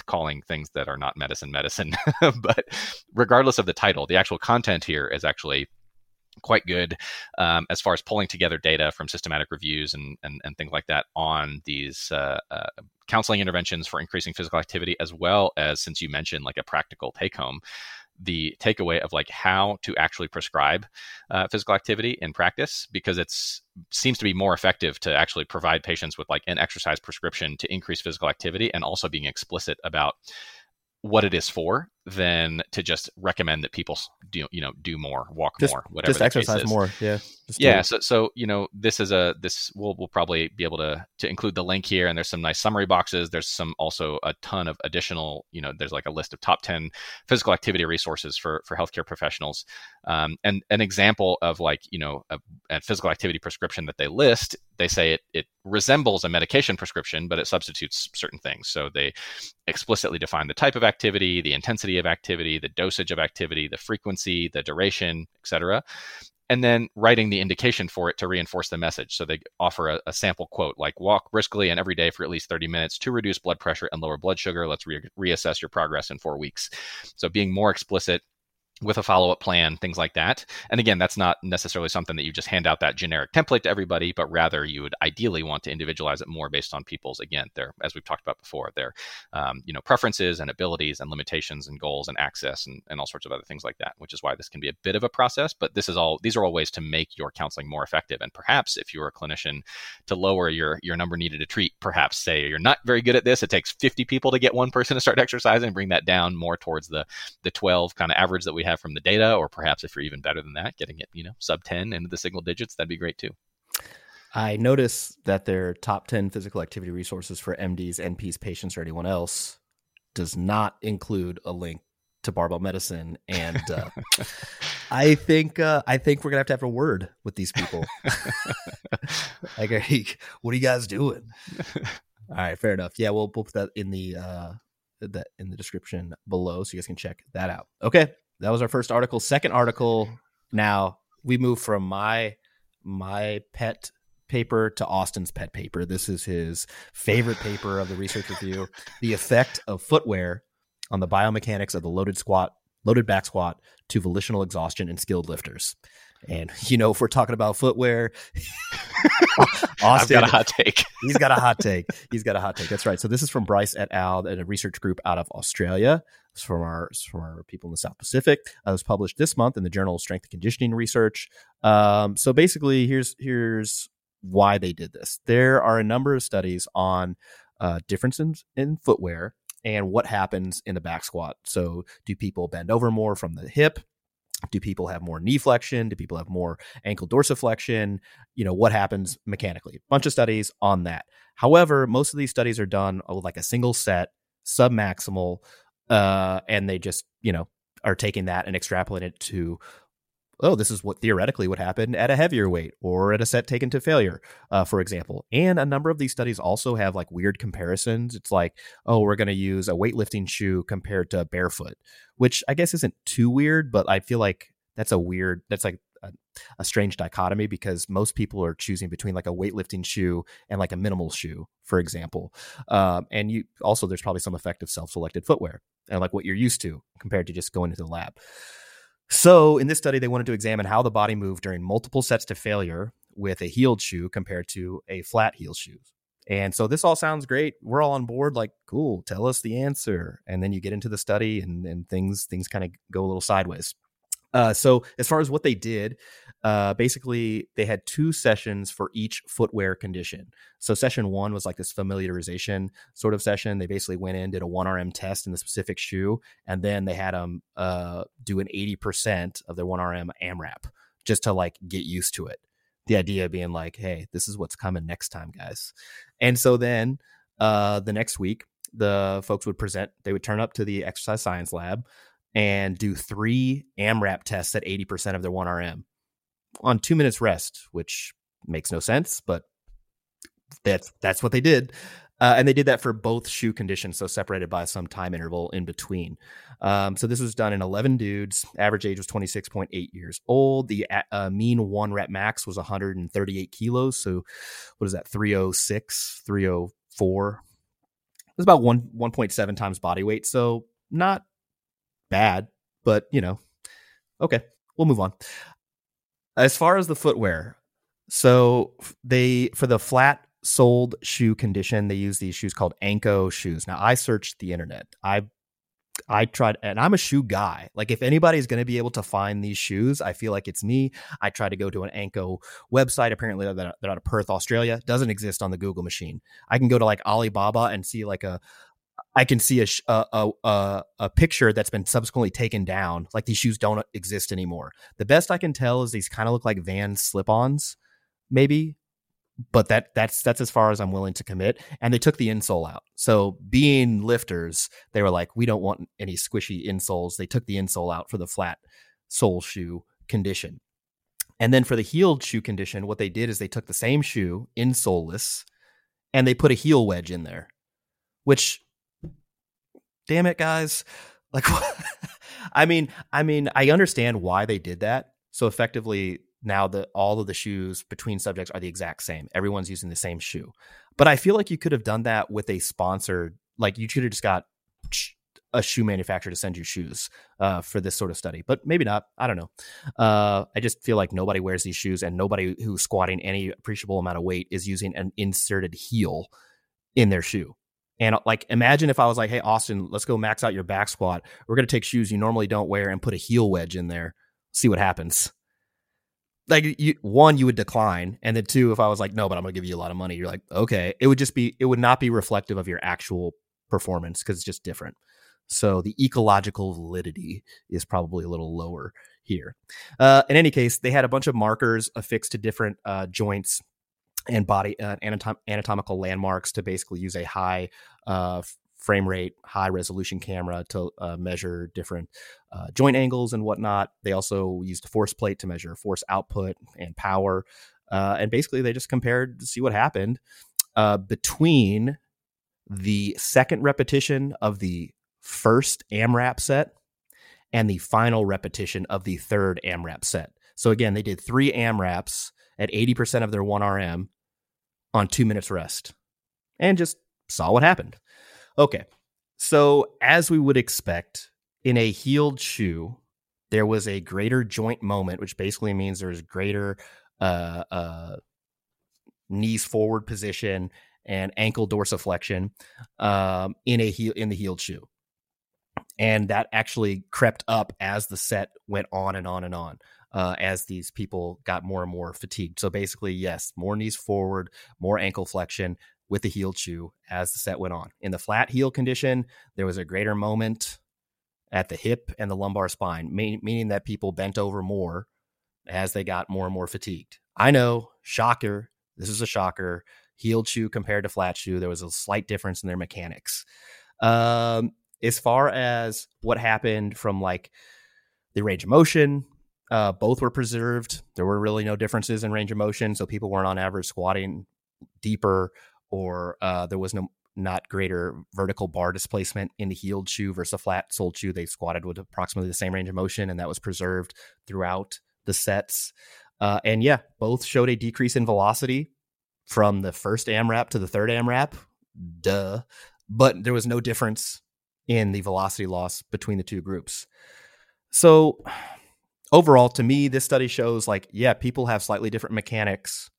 calling things that are not medicine medicine. *laughs* but regardless of the title, the actual content here is actually quite good um, as far as pulling together data from systematic reviews and, and, and things like that on these uh, uh, counseling interventions for increasing physical activity, as well as, since you mentioned like a practical take home, the takeaway of like how to actually prescribe uh, physical activity in practice because it seems to be more effective to actually provide patients with like an exercise prescription to increase physical activity and also being explicit about what it is for than to just recommend that people do you know do more walk just, more whatever just exercise more. Yeah yeah so so you know this is a this we'll, we'll probably be able to to include the link here and there's some nice summary boxes. There's some also a ton of additional you know there's like a list of top 10 physical activity resources for for healthcare professionals. Um, and an example of like you know a, a physical activity prescription that they list they say it it resembles a medication prescription but it substitutes certain things. So they explicitly define the type of activity the intensity intensity of activity, the dosage of activity, the frequency, the duration, etc. And then writing the indication for it to reinforce the message. So they offer a, a, sample quote like walk briskly and every day for at least 30 minutes to reduce blood pressure and lower blood sugar. Let's re- reassess your progress in four weeks. So being more explicit with a follow up plan, things like that. And again, that's not necessarily something that you just hand out that generic template to everybody, but rather you would ideally want to individualize it more based on people's, again, their, as we've talked about before, their, um, you know, preferences and abilities and limitations and goals and access and, and all sorts of other things like that, which is why this can be a bit of a process. But this is all, these are all ways to make your counseling more effective. And perhaps if you're a clinician to lower your, your number needed to treat, perhaps say you're not very good at this, it takes 50 people to get one person to start *laughs* exercising, bring that down more towards the, the 12 kind of average that we have have from the data, or perhaps if you're even better than that, getting it, you know, sub 10 into the single digits, that'd be great too. I notice that their top 10 physical activity resources for MDs, NPs, patients, or anyone else does not include a link to barbell medicine. And uh, *laughs* I think uh, I think we're gonna have to have a word with these people. *laughs* like, hey, what are you guys doing? *laughs* All right, fair enough. Yeah, we'll, we'll put that in the uh, that in the description below, so you guys can check that out. Okay, that was our first article. Second article. Now we move from my my pet paper to Austin's pet paper. This is his favorite paper of the research review: the effect of footwear on the biomechanics of the loaded squat, loaded back squat to volitional exhaustion in skilled lifters. And you know, if we're talking about footwear, *laughs* Austin, I've got a hot take. *laughs* he's got a hot take. He's got a hot take. That's right. So this is from Bryce et al. at a research group out of Australia. It's from our it's from our people in the South Pacific. Uh, it was published this month in the Journal of Strength and Conditioning Research. Um, so basically, here's here's why they did this. There are a number of studies on uh, differences in footwear and what happens in the back squat. So, do people bend over more from the hip? Do people have more knee flexion? Do people have more ankle dorsiflexion? You know, what happens mechanically? A Bunch of studies on that. However, most of these studies are done with like a single set, submaximal, uh, and they just, you know, are taking that and extrapolating it to oh, this is what theoretically would happen at a heavier weight or at a set taken to failure, uh, for example. And a number of these studies also have like weird comparisons. It's like, oh, we're going to use a weightlifting shoe compared to barefoot, which I guess isn't too weird, but I feel like that's a weird, that's like a, strange dichotomy because most people are choosing between like a weightlifting shoe and like a minimal shoe, for example. Um, and you also, there's probably some effect of self selected footwear and like what you're used to compared to just going to the lab. So, in this study, they wanted to examine how the body moved during multiple sets to failure with a heeled shoe compared to a flat heel shoe. And so this all sounds great. We're all on board. Like, cool. Tell us the answer. And then you get into the study, and, and things things kind of go a little sideways. Uh, so as far as what they did, uh, basically they had two sessions for each footwear condition. So session one was like this familiarization sort of session. They basically went in, did a one RM test in the specific shoe, and then they had them uh, do an eighty percent of their one RM AMRAP just to like get used to it. The idea being like, hey, this is what's coming next time, guys. And so then uh, the next week, the folks would present. They would turn up to the exercise science lab and do three AMRAP tests at 80% of their 1RM on two minutes rest, which makes no sense, but that's that's what they did. Uh, and they did that for both shoe conditions, so separated by some time interval in between. Um, so this was done in 11 dudes. Average age was 26.8 years old. The uh, mean one rep max was 138 kilos. So what is that? 306, 304. It was about one 1.7 times body weight. So not bad, but you know, okay, we'll move on. As far as the footwear, so they for the flat soled shoe condition, they use these shoes called Anko shoes. Now I searched the internet. I I tried, and I'm a shoe guy. Like, if anybody's going to be able to find these shoes, I feel like it's me. I try to go to an Anko website. Apparently, they're, they're out of Perth, Australia. Doesn't exist on the Google machine. I can go to like Alibaba and see like a I can see a, a, a a picture that's been subsequently taken down. Like these shoes don't exist anymore. The best I can tell is these kind of look like Van slip-ons, maybe, but that that's that's as far as I'm willing to commit. And they took the insole out. So being lifters, they were like, we don't want any squishy insoles. They took the insole out for the flat sole shoe condition. And then for the heeled shoe condition, what they did is they took the same shoe, insoleless, and they put a heel wedge in there, which damn it, guys. Like, *laughs* I mean, I mean, I understand why they did that. So effectively, now that all of the shoes between subjects are the exact same. Everyone's using the same shoe. But I feel like you could have done that with a sponsored, like you could have just got a shoe manufacturer to send you shoes uh, for this sort of study, but maybe not. I don't know. Uh, I just feel like nobody wears these shoes, and nobody who's squatting any appreciable amount of weight is using an inserted heel in their shoe. And like, imagine if I was like, "Hey, Austin, let's go max out your back squat. We're gonna take shoes you normally don't wear and put a heel wedge in there. See what happens." Like, you, one, you would decline, and then two, if I was like, "No, but I'm gonna give you a lot of money," you're like, "Okay." It would just be, it would not be reflective of your actual performance because it's just different. So the ecological validity is probably a little lower here. Uh, in any case, they had a bunch of markers affixed to different uh, joints and body uh, anatom- anatomical landmarks to basically use a high uh, frame rate, high resolution camera to uh, measure different uh, joint angles and whatnot. They also used a force plate to measure force output and power. Uh, and basically, they just compared to see what happened uh, between the second repetition of the first AMRAP set and the final repetition of the third AMRAP set. So again, they did three AMRAPs at 80% of their 1RM on two minutes rest and just saw what happened. Okay. So, as we would expect in a heeled shoe, there was a greater joint moment, which basically means there's greater uh, uh, knees forward position and ankle dorsiflexion um, in a heel in the heeled shoe, and that actually crept up as the set went on and on and on uh, as these people got more and more fatigued. So basically, yes, more knees forward, more ankle flexion with the heel shoe as the set went on. In the flat heel condition, there was a greater moment at the hip and the lumbar spine, meaning that people bent over more as they got more and more fatigued. I know, shocker. This is a shocker. Heeled shoe compared to flat shoe, there was a slight difference in their mechanics. Um, as far as what happened from like the range of motion, uh, both were preserved. There were really no differences in range of motion, so people weren't on average squatting deeper, or uh, there was no not greater vertical bar displacement in the heeled shoe versus a flat soled shoe. They squatted with approximately the same range of motion, and that was preserved throughout the sets. Uh, and yeah, both showed a decrease in velocity from the first AMRAP to the third AMRAP. Duh. But there was no difference in the velocity loss between the two groups. So overall, to me, this study shows like, yeah, people have slightly different mechanics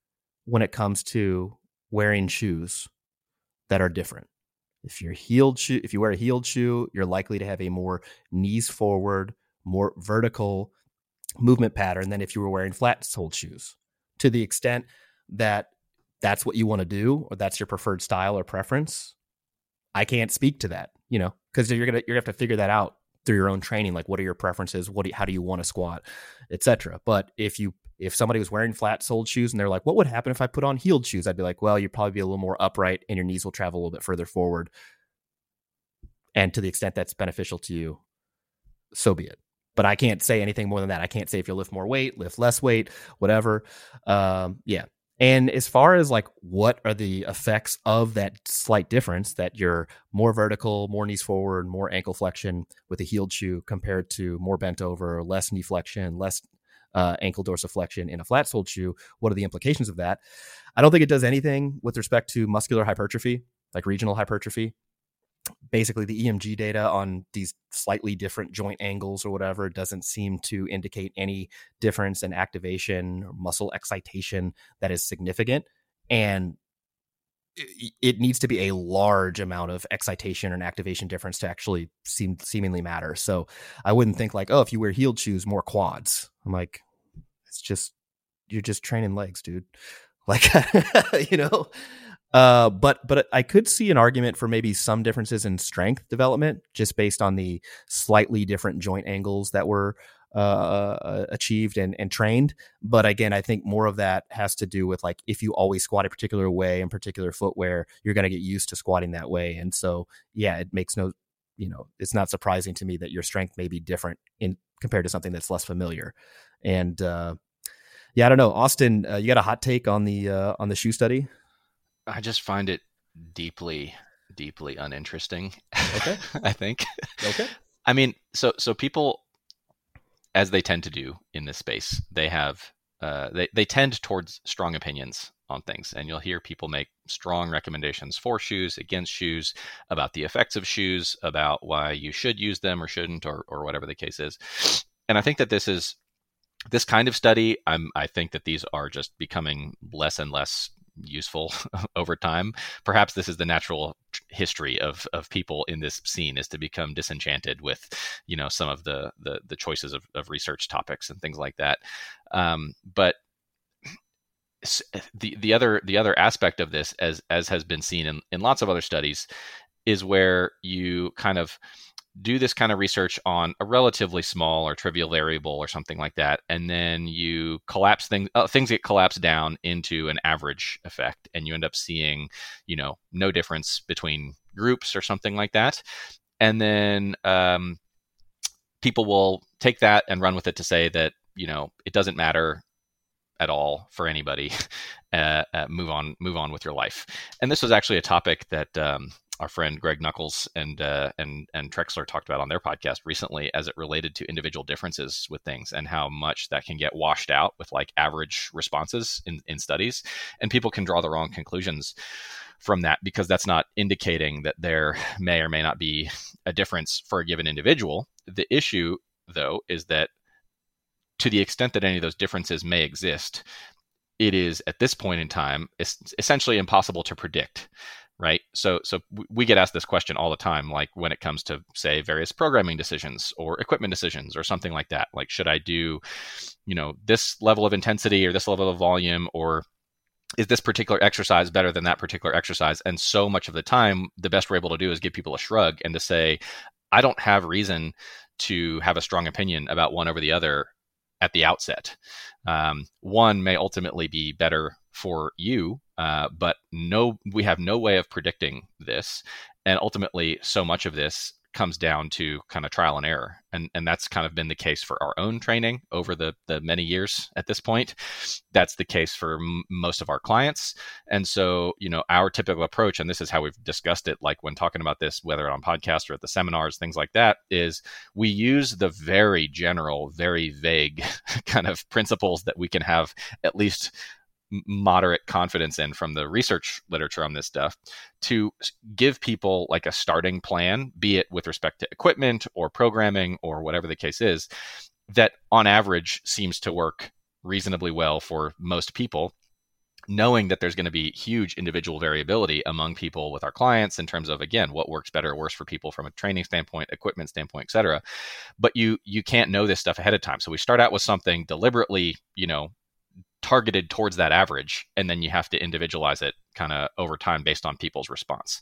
when it comes to wearing shoes that are different. If you're heeled shoe, if you wear a heeled shoe, you're likely to have a more knees forward, more vertical movement pattern than if you were wearing flat soled shoes. To the extent that that's what you want to do or that's your preferred style or preference, I can't speak to that, you know, because you're gonna you're gonna have to figure that out through your own training. Like, what are your preferences? What do you, how do you want to squat, etc. But if you if somebody was wearing flat soled shoes and they're like, what would happen if I put on heeled shoes? I'd be like, well, you'd probably be a little more upright and your knees will travel a little bit further forward. And to the extent that's beneficial to you, so be it. But I can't say anything more than that. I can't say if you lift more weight, lift less weight, whatever. Um, yeah. And as far as like what are the effects of that slight difference that you're more vertical, more knees forward, more ankle flexion with a heeled shoe compared to more bent over, less knee flexion, less uh, ankle dorsiflexion in a flat soled shoe. What are the implications of that? I don't think it does anything with respect to muscular hypertrophy, like regional hypertrophy. Basically, the EMG data on these slightly different joint angles or whatever doesn't seem to indicate any difference in activation or muscle excitation that is significant. And it needs to be a large amount of excitation and activation difference to actually seem seemingly matter. So I wouldn't think like, oh, if you wear heeled shoes, more quads. I'm like, it's just you're just training legs, dude. *laughs* Like, *laughs* you know. Uh, but but I could see an argument for maybe some differences in strength development just based on the slightly different joint angles that were uh, uh, achieved and, and trained. But again, I think more of that has to do with like if you always squat a particular way in particular footwear, you're going to get used to squatting that way. And so, yeah, it makes no, you know, it's not surprising to me that your strength may be different in compared to something that's less familiar. And uh, yeah, I don't know, Austin, uh, you got a hot take on the uh, on the shoe study? I just find it deeply, deeply uninteresting. Okay, *laughs* I think. Okay. I mean, so so people, as they tend to do in this space, they have uh, they they tend towards strong opinions on things, and you'll hear people make strong recommendations for shoes, against shoes, about the effects of shoes, about why you should use them or shouldn't, or or whatever the case is. And I think that this is this kind of study. I'm I think that these are just becoming less and less useful *laughs* over time. Perhaps this is the natural history of of people in this scene is to become disenchanted with, you know, some of the the, the choices of, of research topics and things like that. Um, but *clears throat* the the other the other aspect of this, as as has been seen in, in lots of other studies, is where you kind of do this kind of research on a relatively small or trivial variable or something like that and then you collapse things uh, things get collapsed down into an average effect and you end up seeing you know no difference between groups or something like that. And then um, people will take that and run with it to say that you know it doesn't matter at all for anybody *laughs* uh, uh, move on move on with your life. And this was actually a topic that um, our friend Greg Nuckols and uh, and and Trexler talked about on their podcast recently as it related to individual differences with things and how much that can get washed out with like average responses in, in studies and people can draw the wrong conclusions from that because that's not indicating that there may or may not be a difference for a given individual. The issue though is that to the extent that any of those differences may exist, it is at this point in time essentially impossible to predict right? So so we get asked this question all the time like when it comes to say various programming decisions or equipment decisions or something like that like should i do you know this level of intensity or this level of volume or is this particular exercise better than that particular exercise? And so much of the time the best we're able to do is give people a shrug and to say i don't have reason to have a strong opinion about one over the other at the outset. Um, one may ultimately be better for you uh, but no, we have no way of predicting this, and ultimately, so much of this comes down to kind of trial and error. And and that's kind of been the case for our own training over the the many years at this point. That's the case for m- most of our clients. And so you know our typical approach and this is how we've discussed it like when talking about this whether on podcast or at the seminars things like that is we use the very general very vague *laughs* kind of principles that we can have at least moderate confidence in from the research literature on this stuff to give people like a starting plan, be it with respect to equipment or programming or whatever the case is, that on average seems to work reasonably well for most people knowing that there's going to be huge individual variability among people with our clients in terms of again what works better or worse for people from a training standpoint equipment standpoint etc. but you you can't know this stuff ahead of time so we start out with something deliberately you know targeted towards that average and then you have to individualize it kind of over time based on people's response.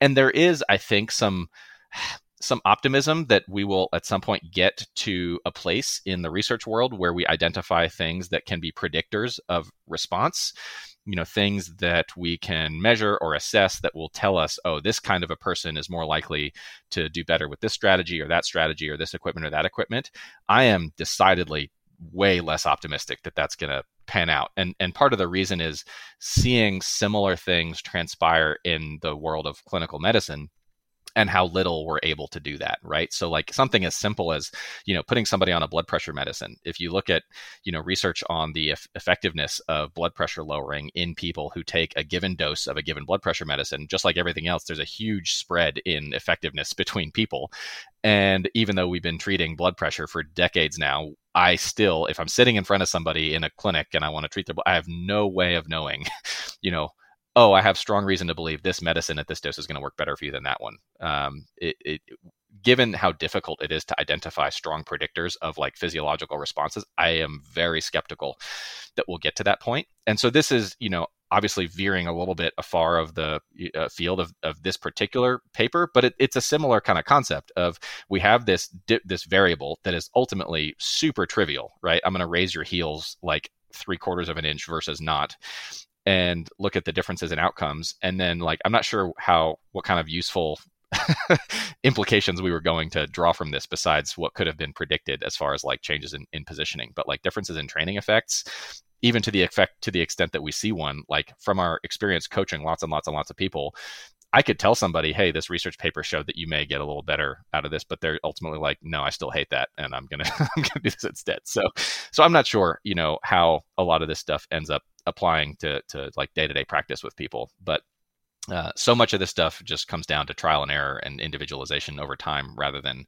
And there is i think some *sighs* some optimism that we will at some point get to a place in the research world where we identify things that can be predictors of response. You know things that we can measure or assess that will tell us oh this kind of a person is more likely to do better with this strategy or that strategy or this equipment or that equipment. I am decidedly way less optimistic that that's going to pan out. And and part of the reason is seeing similar things transpire in the world of clinical medicine and how little we're able to do that right? So like something as simple as you know putting somebody on a blood pressure medicine. If you look at you know research on the effectiveness of blood pressure lowering in people who take a given dose of a given blood pressure medicine just like everything else there's a huge spread in effectiveness *laughs* between people. And even though we've been treating blood pressure for decades now I still, if I'm sitting in front of somebody in a clinic and I want to treat their, I have no way of knowing, *laughs* you know, oh, I have strong reason to believe this medicine at this dose is going to work better for you than that one. Um, it, it, given how difficult it is to identify strong predictors of like physiological responses, I am very skeptical that we'll get to that point. And so this is, you know, obviously veering a little bit afar of the uh, field of, of this particular paper, but it, it's a similar kind of concept of we have this di- this variable that is ultimately super trivial, right? I'm going to raise your heels like three quarters of an inch versus not and look at the differences in outcomes and then like i'm not sure how what kind of useful *laughs* implications we were going to draw from this besides what could have been predicted as far as like changes in, in positioning but like differences in training effects even to the effect to the extent that we see one like from our experience coaching lots and lots and lots of people I could tell somebody, hey, this research paper showed that you may get a little better out of this, but they're ultimately like, no, I still hate that, and I'm gonna *laughs* I'm gonna do this instead. So, so I'm not sure, you know, how a lot of this stuff ends up applying to to like day to day practice with people, but uh, so much of this stuff just comes down to trial and error and individualization over time rather than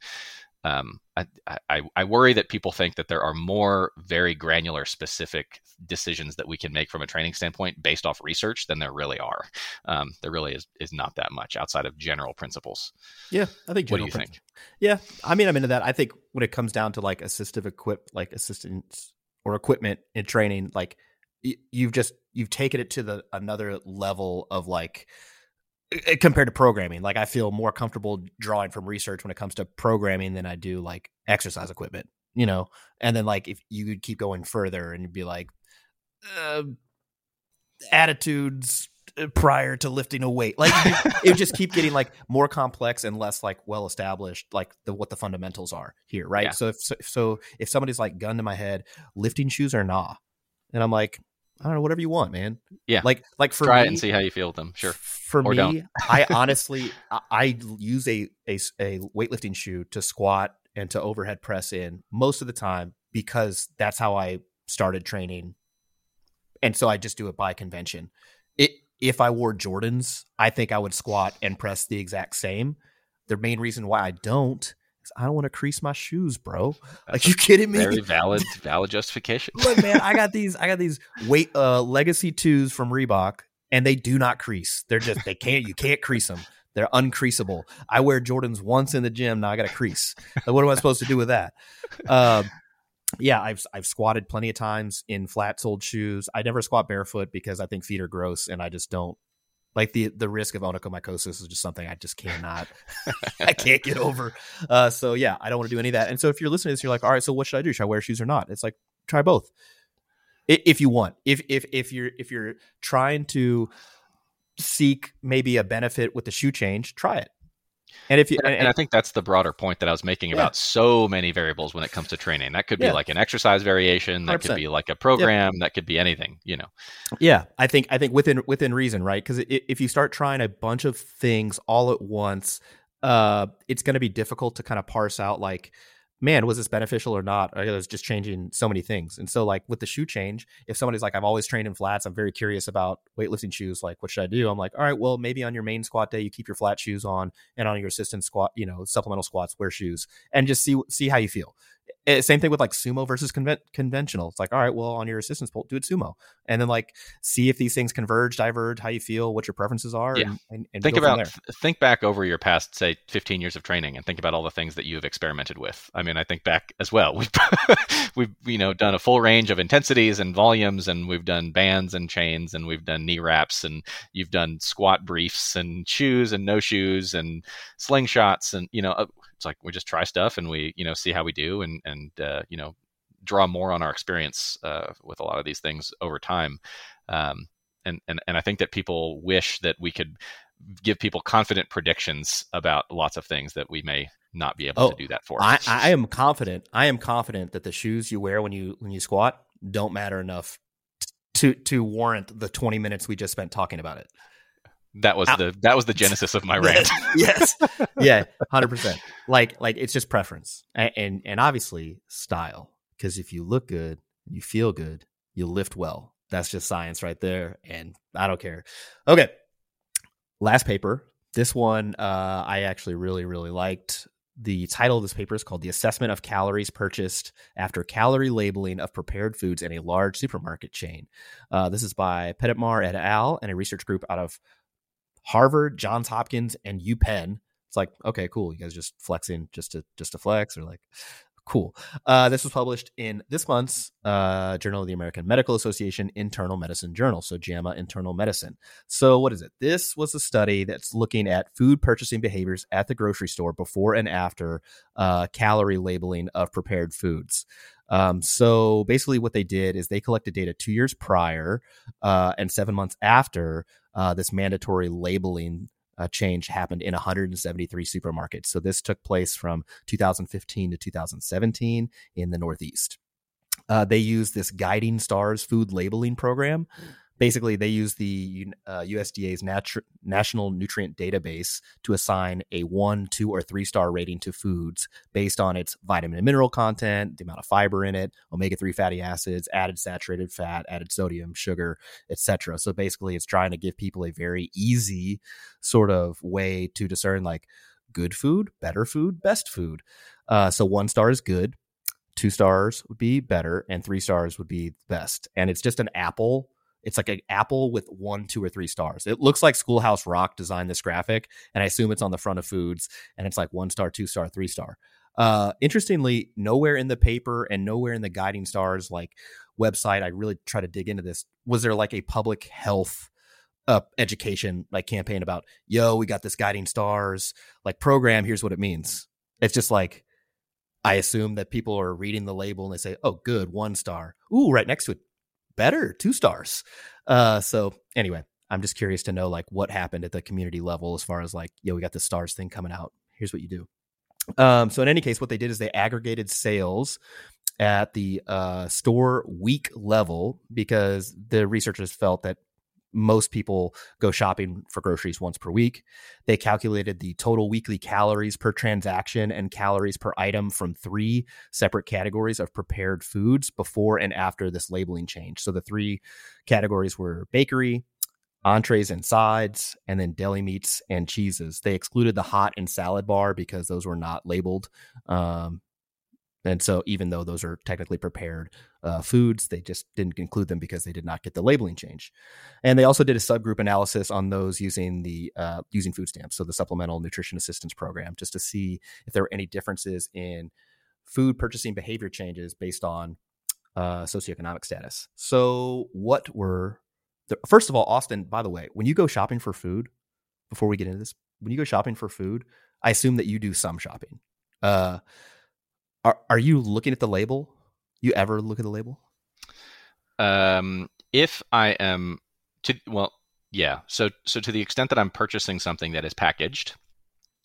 um, I, I, I, worry that people think that there are more very granular, specific decisions that we can make from a training standpoint based off research than there really are. Um, there really is is not that much outside of general principles. Yeah, I think. What do you think? Yeah, I mean, I'm into that. I think when it comes down to like assistive equip, like assistance or equipment in training, like y- you've just you've taken it to the another level of like compared to programming. Like I feel more comfortable drawing from research when it comes to programming than I do like exercise equipment, you know? And then like if you could keep going further and you'd be like, uh, attitudes uh, prior to lifting a weight, like it would just keep getting like more complex and less like well established, like the, what the fundamentals are here. Right. Yeah. So if, so, so if somebody's like gun to my head, lifting shoes or nah, and I'm like, I don't know, whatever you want, man. Yeah. Like like for try me, it and see how you feel with them. Sure. For or me. I honestly I use a, a a weightlifting shoe to squat and to overhead press in most of the time because that's how I started training. And so I just do it by convention. It if I wore Jordans, I think I would squat and press the exact same. The main reason why I don't I don't want to crease my shoes, bro. That's like you kidding me? Very *laughs* valid, valid justification. Look, man, I got *laughs* these, I got these weight uh legacy twos from Reebok, and they do not crease. They're just they can't you can't crease them. They're uncreasable. I wear Jordans once in the gym. Now I got to crease. Like, what am I supposed to do with that? Um, yeah, I've I've squatted plenty of times in flat soled shoes. I never squat barefoot because I think feet are gross, and I just don't like the the risk of onychomycosis is just something I just cannot *laughs* *laughs* I can't get over. Uh, so yeah, I don't want to do any of that. And so if you're listening to this, you're like, all right, so what should I do? Should I wear shoes or not? It's like try both if you want. If if if you're if you're trying to seek maybe a benefit with the shoe change, try it. And if you and, and, I think that's the broader point that I was making Yeah. about so many variables when it comes to training. That could be Yeah. like an exercise variation, that could 100%. be like a program, that could be anything, you know. Yeah, I think I think within within reason, right? Because if you start trying a bunch of things all at once, uh, it's going to be difficult to kind of parse out like, man, was this beneficial or not? Or it was just changing so many things. And so, like with the shoe change, if somebody's like, I've always trained in flats, I'm very curious about weightlifting shoes. Like, what should I do? I'm like, all right, well, maybe on your main squat day, you keep your flat shoes on, and on your assistant squat, you know, supplemental squats, wear shoes, and just see see how you feel. Eh, Same thing with like sumo versus conven- conventional. It's like, all right, well, on your assistance pull, do it sumo, and then like see if these things converge, diverge, how you feel, what your preferences are, Yeah. and, and, and think about there. think back over your past say 15 years of training and think about all the things that you've experimented with i mean i think back as well *laughs* we've we've you know done a full range of intensities and volumes and we've done bands and chains and we've done knee wraps and you've done squat briefs and shoes and no shoes and slingshots and you know uh, it's like we just try stuff and we you know see how we do and and uh, you know draw more on our experience uh, with a lot of these things over time um, and, and and I think that people wish that we could give people confident predictions about lots of things that we may not be able Oh, to do that for. I, I am confident. I am confident that the shoes you wear when you when you squat don't matter enough to to warrant the 20 minutes we just spent talking about it. That was the that was the genesis of my *laughs* rant. *laughs* yes. *laughs* Yeah, 100%. Like like it's just preference. And and, and obviously style because if you look good, you feel good, you lift well. That's just science right there and I don't care. Okay. Last paper. This one uh I actually really really liked. The title of this paper is called The Assessment of Calories Purchased After Calorie Labeling of Prepared Foods in a Large Supermarket Chain. Uh, this is by Petimar et al. and a research group out of Harvard, Johns Hopkins, and UPenn. It's like, okay, cool. You guys just flexing just to just to flex, or like, cool. Uh, this was published in this month's uh, Journal of the American Medical Association Internal Medicine Journal, so JAMA Internal Medicine. So, what is it? This was a study that's looking at food purchasing behaviors at the grocery store before and after uh, calorie labeling of prepared foods. Um, so basically, what they did is they collected data two years prior uh, and seven months after uh, this mandatory labeling uh, change happened in 173 supermarkets. So this took place from 2015 to 2017 in the Northeast. Uh, they used this Guiding Stars food labeling program. Basically, they use the uh, USDA's natu- National Nutrient Database to assign a one, two, or three star rating to foods based on its vitamin and mineral content, the amount of fiber in it, omega 3 fatty acids, added saturated fat, added sodium, sugar, etc. So basically, it's trying to give people a very easy sort of way to discern like good food, better food, best food. Uh, so one star is good, two stars would be better, and three stars would be best. And it's just an apple. It's like an apple with one, two, or three stars. It looks like Schoolhouse Rock designed this graphic, and I assume it's on the front of foods, and it's like one star, two star, three star. Uh, interestingly, nowhere in the paper and nowhere in the Guiding Stars like website, I really try to dig into this. Was there like a public health uh, education like campaign about, yo, we got this Guiding Stars like program. Here's what it means. It's just like I assume that people are reading the label and they say, "Oh, good, one star." Ooh, right next to it, better, two stars. Uh, so anyway, I'm just curious to know like what happened at the community level as far as like, yo, we got the stars thing coming out. Here's what you do. Um, so in any case, what they did is they aggregated sales at the uh, store week level because the researchers felt that most people go shopping for groceries once per week. They calculated the total weekly calories per transaction and calories per item from three separate categories of prepared foods before and after this labeling change. So the three categories were bakery, entrees and sides, and then deli meats and cheeses. They excluded the hot and salad bar because those were not labeled. Um, and so, even though those are technically prepared uh, foods, they just didn't include them because they did not get the labeling change. And they also did a subgroup analysis on those using the uh, using food stamps, so the Supplemental Nutrition Assistance Program, just to see if there were any differences in food purchasing behavior changes based on uh, socioeconomic status. So, what were the, first of all, Austin? By the way, when you go shopping for food, before we get into this, when you go shopping for food, I assume that you do some shopping. Uh, are are you looking at the label? You ever look at the label? Um, if I am to well, yeah. So so to the extent that I'm purchasing something that is packaged,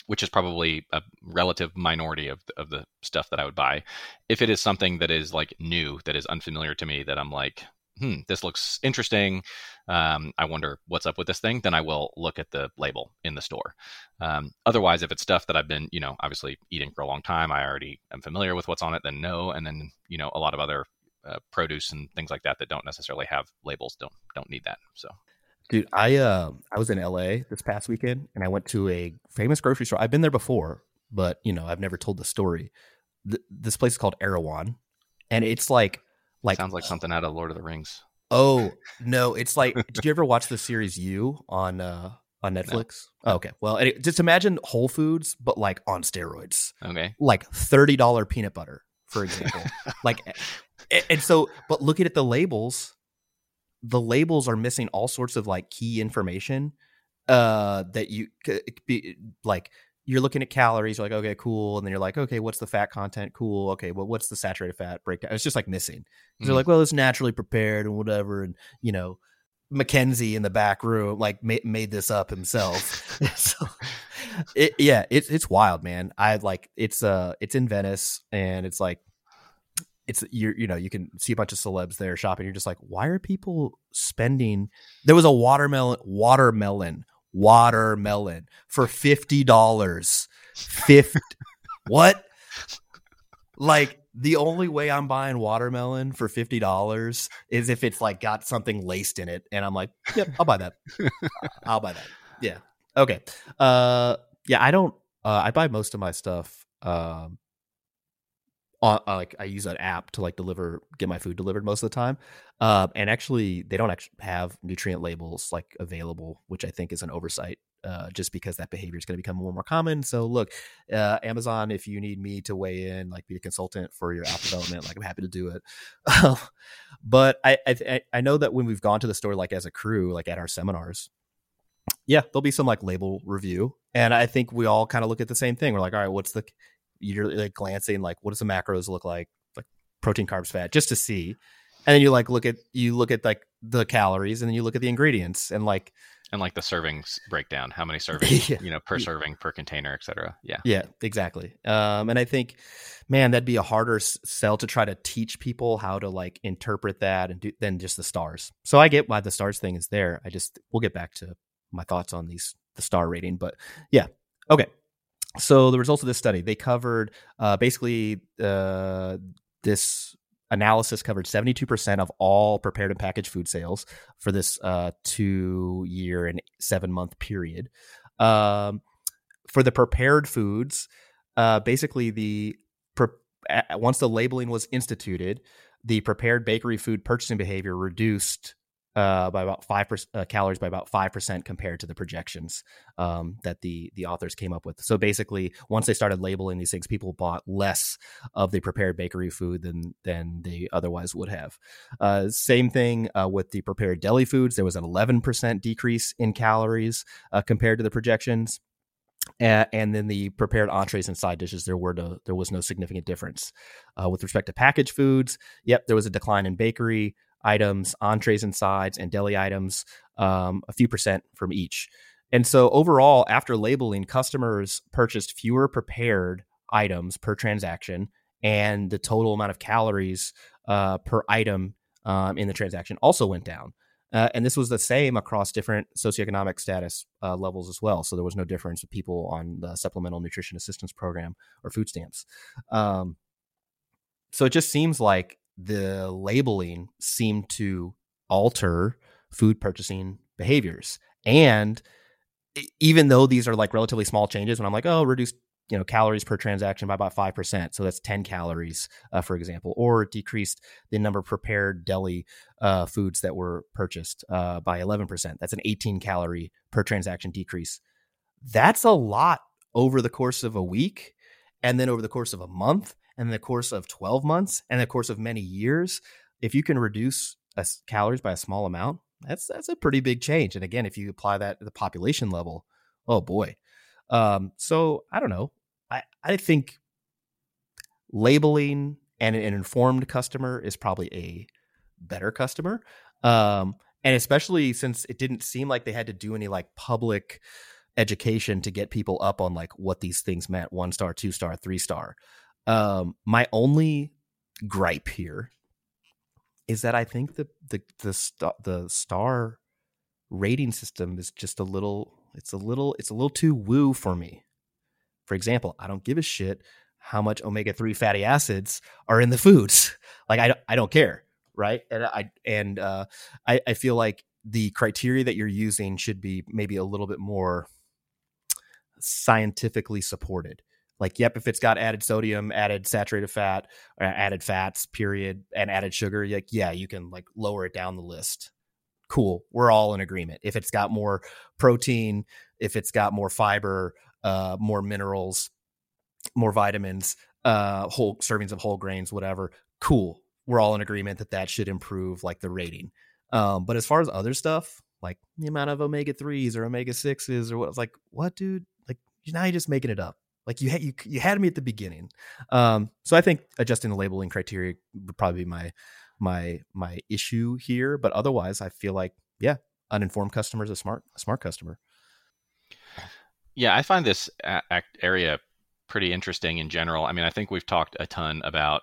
which is probably a relative minority of of the stuff that I would buy. If it is something that is like new, that is unfamiliar to me, that I'm like, hmm, this looks interesting. Um, I wonder what's up with this thing. Then I will look at the label in the store. Um, otherwise, if it's stuff that I've been, you know, obviously eating for a long time, I already am familiar with what's on it. Then no, and then you know, a lot of other uh, produce and things like that that don't necessarily have labels don't don't need that. So Dude, I uh, I was in LA this past weekend and I went to a famous grocery store. I've been there before, but you know, I've never told the story. Th- this place is called Erewhon, and it's like like sounds like something out of Lord of the Rings. Oh no, it's like *laughs* did you ever watch the series You on uh on Netflix? No. Oh, okay, well, anyway, just imagine Whole Foods but like on steroids. Okay, like thirty dollar peanut butter, for example. *laughs* like, and so, but looking at the labels, the labels are missing all sorts of like key information uh that you could be like you're looking at calories you're like okay cool and then you're like okay what's the fat content cool okay well what's the saturated fat breakdown it's just like missing mm-hmm. they're like well it's naturally prepared and whatever and you know Mackenzie in the back room like ma- made this up himself. *laughs* *laughs* so, it, yeah, it's it's wild, man. I like it's uh it's in Venice and it's like it's you you know you can see a bunch of celebs there shopping. You're just like, why are people spending? There was a watermelon, watermelon, watermelon for fifty dollars. Fifty what? Like the only way I'm buying watermelon for fifty dollars is if it's like got something laced in it, and I'm like, yep, I'll buy that. I'll buy that. Yeah. Okay. Uh, yeah, I don't. Uh, I buy most of my stuff um, uh, like I use an app to like deliver get my food delivered most of the time. Uh, and actually, they don't actually have nutrient labels like available, which I think is an oversight. Uh, just because that behavior is going to become more and more common. So, look, uh, Amazon, if you need me to weigh in, like be a consultant for your app development, like I'm happy to do it. *laughs* but I, I I know that when we've gone to the store, like as a crew, like at our seminars, yeah, there'll be some like label review, and I think we all kind of look at the same thing. We're like, all right, what's the you're like glancing like what does the macros look like? Like protein carbs fat just to see. And then you like look at you look at like the calories and then you look at the ingredients and like and like the servings breakdown how many *laughs* servings yeah. you know per serving per container etc yeah. Yeah exactly. Um and i think man that'd be a harder sell to try to teach people how to like interpret that and do than just the stars. So i get why the stars thing is there. I just we'll get back to my thoughts on these the star rating but yeah. Okay so the results of this study they covered uh, basically uh, this analysis covered 72% of all prepared and packaged food sales for this uh, two year and seven month period. Um, for the prepared foods uh, basically the pre- once the labeling was instituted the prepared bakery food purchasing behavior reduced uh, by about five percent uh, calories by about five percent compared to the projections um, that the the authors came up with. So basically, once they started labeling these things, people bought less of the prepared bakery food than than they otherwise would have. Uh, same thing uh, with the prepared deli foods. There was an eleven percent decrease in calories uh, compared to the projections. and then the prepared entrees and side dishes, there were no, there was no significant difference. Uh, with respect to packaged foods, yep, there was a decline in bakery, items, entrees and sides, and deli items, um, a few percent from each. And so overall, after labeling, customers purchased fewer prepared items per transaction, and the total amount of calories uh, per item um, in the transaction also went down. Uh, and this was the same across different socioeconomic status uh, levels as well. So there was no difference with people on the supplemental nutrition assistance program or food stamps. Um, so it just seems like the labeling seemed to alter food purchasing behaviors. And even though these are like relatively small changes, when I'm like, oh, reduce you know calories per transaction by about 5% so that's 10 calories uh, for example or decreased the number of prepared deli uh, foods that were purchased uh, by 11% that's an 18 calorie per transaction decrease that's a lot over the course of a week and then over the course of a month in the course of 12 months and the course of many years, if you can reduce calories by a small amount, that's that's a pretty big change. And again, if you apply that at the population level, oh boy. Um, so I don't know. I, I think labeling and an informed customer is probably a better customer. Um, and especially since it didn't seem like they had to do any like public education to get people up on like what these things meant one star two star three star um my only gripe here is that i think the the the, the star rating system is just a little it's a little it's a little too woo for me. For example i don't give a shit how much omega-3 fatty acids are in the foods. *laughs* Like i, I don't care right? And i and uh, I, I feel like the criteria that you're using should be maybe a little bit more scientifically supported. Like, yep, if it's got added sodium, added saturated fat, added fats, period, and added sugar, like, yeah, you can like lower it down the list. Cool. We're all in agreement. If it's got more protein, if it's got more fiber, uh, more minerals, more vitamins, uh, whole servings of whole grains, whatever, cool. We're all in agreement that that should improve like the rating. Um, but as far as other stuff, like the amount of omega threes or omega sixes or what, I was like, what, dude? Like, now you're just making it up. Like you had you you had me at the beginning. Um, so I think adjusting the labeling criteria would probably be my my my issue here. But otherwise, I feel like yeah, uninformed customer is a smart a smart customer. Yeah, I find this area pretty interesting in general. I mean, I think we've talked a ton about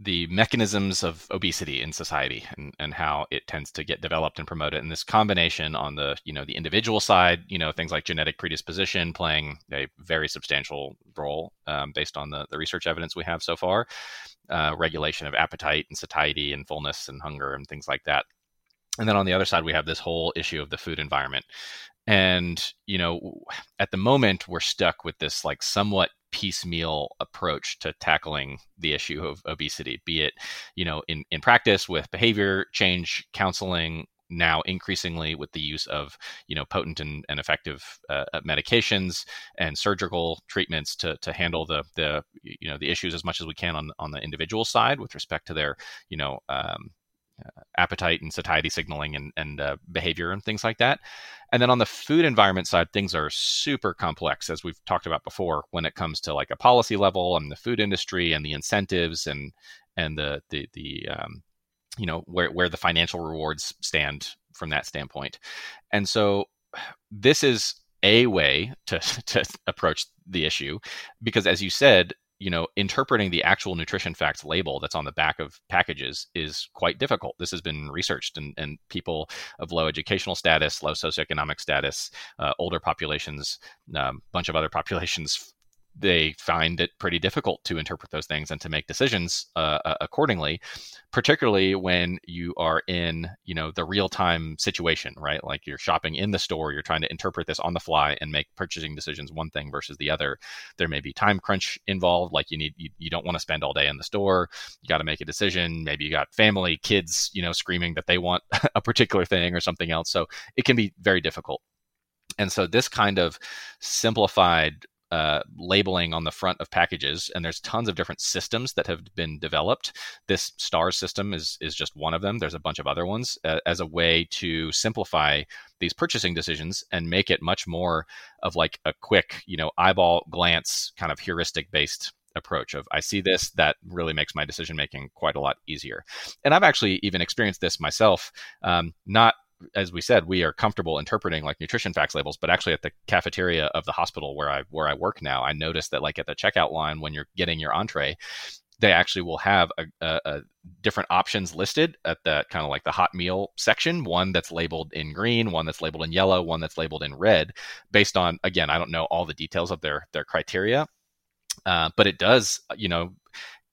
the mechanisms of obesity in society and, and how it tends to get developed and promoted. And this combination on the you know the individual side you know things like genetic predisposition playing a very substantial role um, based on the, the research evidence we have so far. Uh, regulation of appetite and satiety and fullness and hunger and things like that. And then on the other side we have this whole issue of the food environment. And you know at the moment we're stuck with this like somewhat piecemeal approach to tackling the issue of obesity, be it, you know, in, in practice with behavior change counseling, now increasingly with the use of you know potent and, and effective uh, uh, medications and surgical treatments to, to handle the the you know the issues as much as we can on on the individual side with respect to their you know um, appetite and satiety signaling and, and uh, behavior and things like that. And then on the food environment side, things are super complex, as we've talked about before, when it comes to like a policy level and the food industry and the incentives and and the the the um, you know where where the financial rewards stand from that standpoint. And so this is a way to *laughs* to approach the issue because, as you said, you know, interpreting the actual nutrition facts label that's on the back of packages is quite difficult. This has been researched, and, and people of low educational status, low socioeconomic status, uh, older populations, a um, bunch of other populations they find it pretty difficult to interpret those things and to make decisions uh, accordingly particularly when you are in you know the real time situation right? Like you're shopping in the store you're trying to interpret this on the fly and make purchasing decisions one thing versus the other. There may be time crunch involved like you need you, you don't want to spend all day in the store you got to make a decision maybe you got family kids you know screaming that they want *laughs* a particular thing or something else. So it can be very difficult. And so this kind of simplified uh, labeling on the front of packages, and there's tons of different systems that have been developed. This STAR system is is just one of them. There's a bunch of other ones uh, as a way to simplify these purchasing decisions and make it much more of like a quick, you know, eyeball glance kind of heuristic based approach of I see this that really makes my decision making quite a lot easier. And I've actually even experienced this myself, um, not as we said, we are comfortable interpreting like nutrition facts labels, but actually at the cafeteria of the hospital where I where I work now, I noticed that like at the checkout line when you're getting your entree, they actually will have a, a, a different options listed at the kind of like the hot meal section. One that's labeled in green, one that's labeled in yellow, one that's labeled in red, based on again, I don't know all the details of their their criteria, uh, but it does, you know,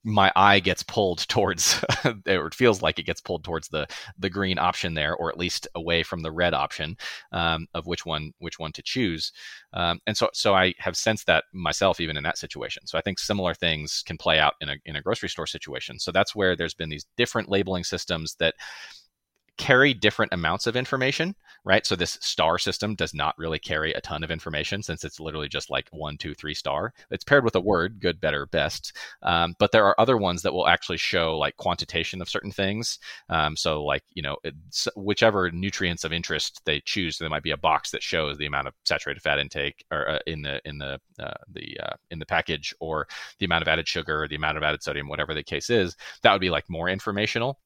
my eye gets pulled *laughs* towards or it feels like it gets pulled towards the the green option there or at least away from the red option um, of which one which one to choose. Um, and so so i have sensed that myself even in that situation. So i think similar things can play out in a, in a grocery store situation. So that's where there's been these different labeling systems that carry different amounts of information, right? So this star system does not really carry a ton of information since it's literally just like one, two, three star. It's paired with a word, good, better, best. Um, but there are other ones that will actually show like quantitation of certain things. Um, so like you know whichever nutrients of interest they choose, there might be a box that shows the amount of saturated fat intake or uh, in the in the uh, the uh, in the package or the amount of added sugar, or the amount of added sodium, whatever the case is. That would be like more informational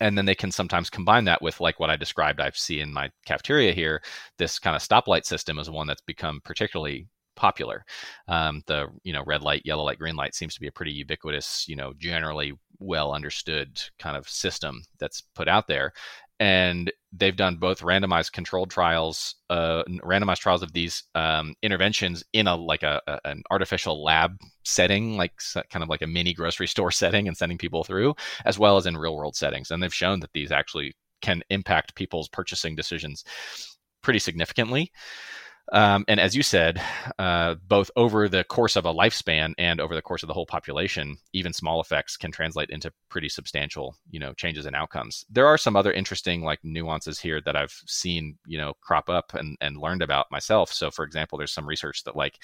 and then they can sometimes combine that with like what I described I see in my cafeteria here. This kind of stoplight system is one that's become particularly popular. Um, the you know red light, yellow light, green light seems to be a pretty ubiquitous, you know, generally well understood kind of system that's put out there. And they've done both randomized controlled trials, uh, randomized trials of these um, interventions in a like a, a, an artificial lab setting, like kind of like a mini grocery store *laughs* setting, and sending people through, as well as in real world settings. And they've shown that these actually can impact people's purchasing decisions pretty significantly. Um, and as you said, uh, both over the course of a lifespan and over the course of the whole population, even small effects can translate into pretty substantial, you know, changes in outcomes. There are some other interesting like nuances here that I've seen, you know, crop up and, and learned about myself. So, for example, there's some research that like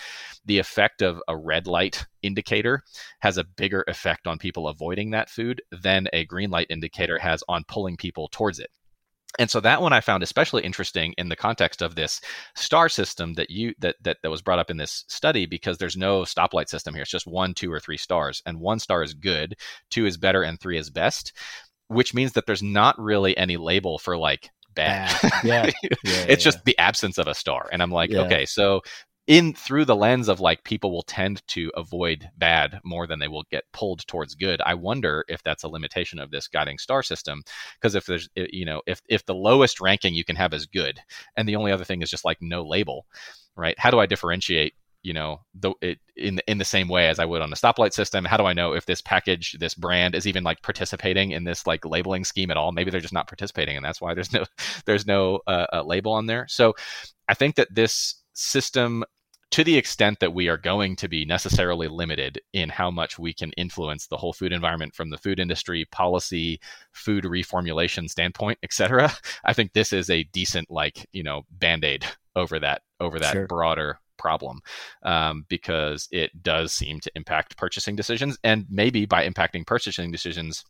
the effect of a red light indicator has a bigger effect on people avoiding that food than a green light indicator has on pulling people towards it and so that one I found especially interesting in the context of this star system that you that, that that was brought up in this study because there's no stoplight system here. It's just one, two, or three stars, and one star is good, two is better, and three is best, which means that there's not really any label for like bad. Bad. Yeah. *laughs* it's yeah, just yeah. the absence of a star. And I'm like, Yeah. okay, so in through the lens of like people will tend to avoid bad more than they will get pulled towards good. I wonder if that's a limitation of this guiding star system because if there's you know if if the lowest ranking you can have is good and the only other thing is just like no label, right? How do I differentiate you know the it, in the, in the same way as I would on a stoplight system. How do I know if this package, this brand, is even like participating in this like labeling scheme at all? Maybe they're just not participating, and that's why there's no *laughs* there's no uh, uh, label on there. So I think that this system to the extent that we are going to be necessarily limited in how much we can influence the whole food environment from the food industry policy food reformulation standpoint etc i think this is a decent like you know band-aid over that over that Sure. broader problem um, because it does seem to impact purchasing decisions and maybe by impacting purchasing decisions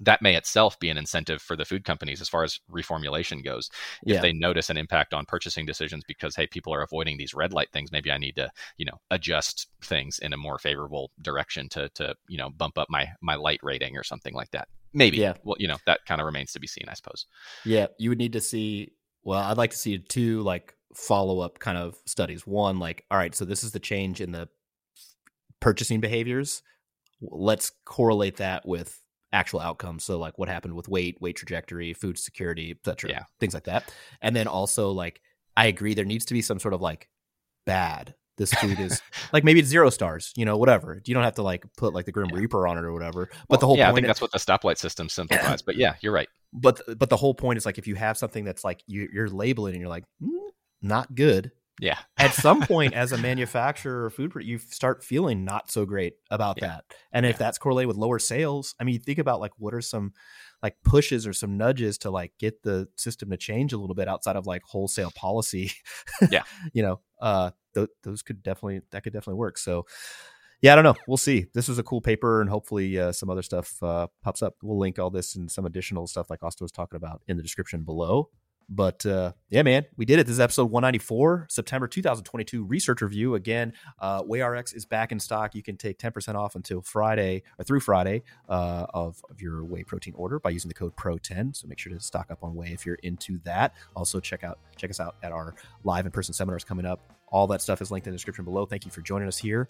that may itself be an incentive for the food companies as far as reformulation goes if Yeah. they notice an impact on purchasing decisions because hey people are avoiding these red light things maybe i need to you know adjust things in a more favorable direction to to you know bump up my my light rating or something like that maybe Yeah. well you know that kind of remains to be seen i suppose Yeah, you would need to see. Well, I'd like to see two like follow up kind of studies. One, like, all right, so this is the change in the purchasing behaviors. Let's correlate that with actual outcomes. So, like, what happened with weight, weight trajectory, food security, etc. Yeah. things like that. And then also, like, I agree, there needs to be some sort of like bad. This food is *laughs* like maybe it's zero stars, you know, whatever. You don't have to like put like the Grim Yeah. Reaper on it or whatever. But the whole yeah i think that's what the stoplight system simplifies but yeah you're right but but the whole point is like if you have something that's like you, you're labeling and you're like "Mm, not good yeah *laughs* at some point as a manufacturer or food you start feeling not so great about Yeah. that and if that's correlated with lower sales i mean you think about like what are some like pushes or some nudges to like get the system to change a little bit outside of like wholesale policy Yeah. *laughs* you know uh th- those could definitely that could definitely work so yeah, I don't know. We'll see. This was a cool paper, and hopefully uh, some other stuff uh, pops up. We'll link all this and some additional stuff like Austin was talking about in the description below. But uh, yeah, man, we did it. This is episode 194, September 2022 research review. Again, uh, WheyRx is back in stock. You can take 10% off until Friday or through Friday uh, of, of your whey protein order by using the code PRO10. So make sure to stock up on whey if you're into that. Also, check out check us out at our live in person seminars coming up. All that stuff is linked in the description below. Thank you for joining us here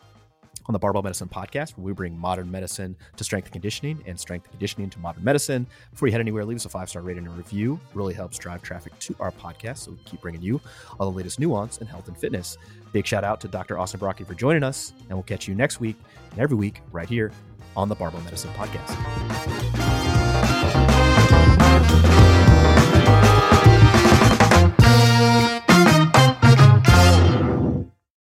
on the Barbell Medicine Podcast, where we bring modern medicine to strength and conditioning and strength and conditioning to modern medicine. Before you head anywhere, leave us a five star rating and review. Really helps drive traffic to our podcast, so we keep bringing you all the latest nuance in health and fitness. Big shout out to Dr. Austin Baraki for joining us, and we'll catch you next week and every week right here on the Barbell Medicine Podcast.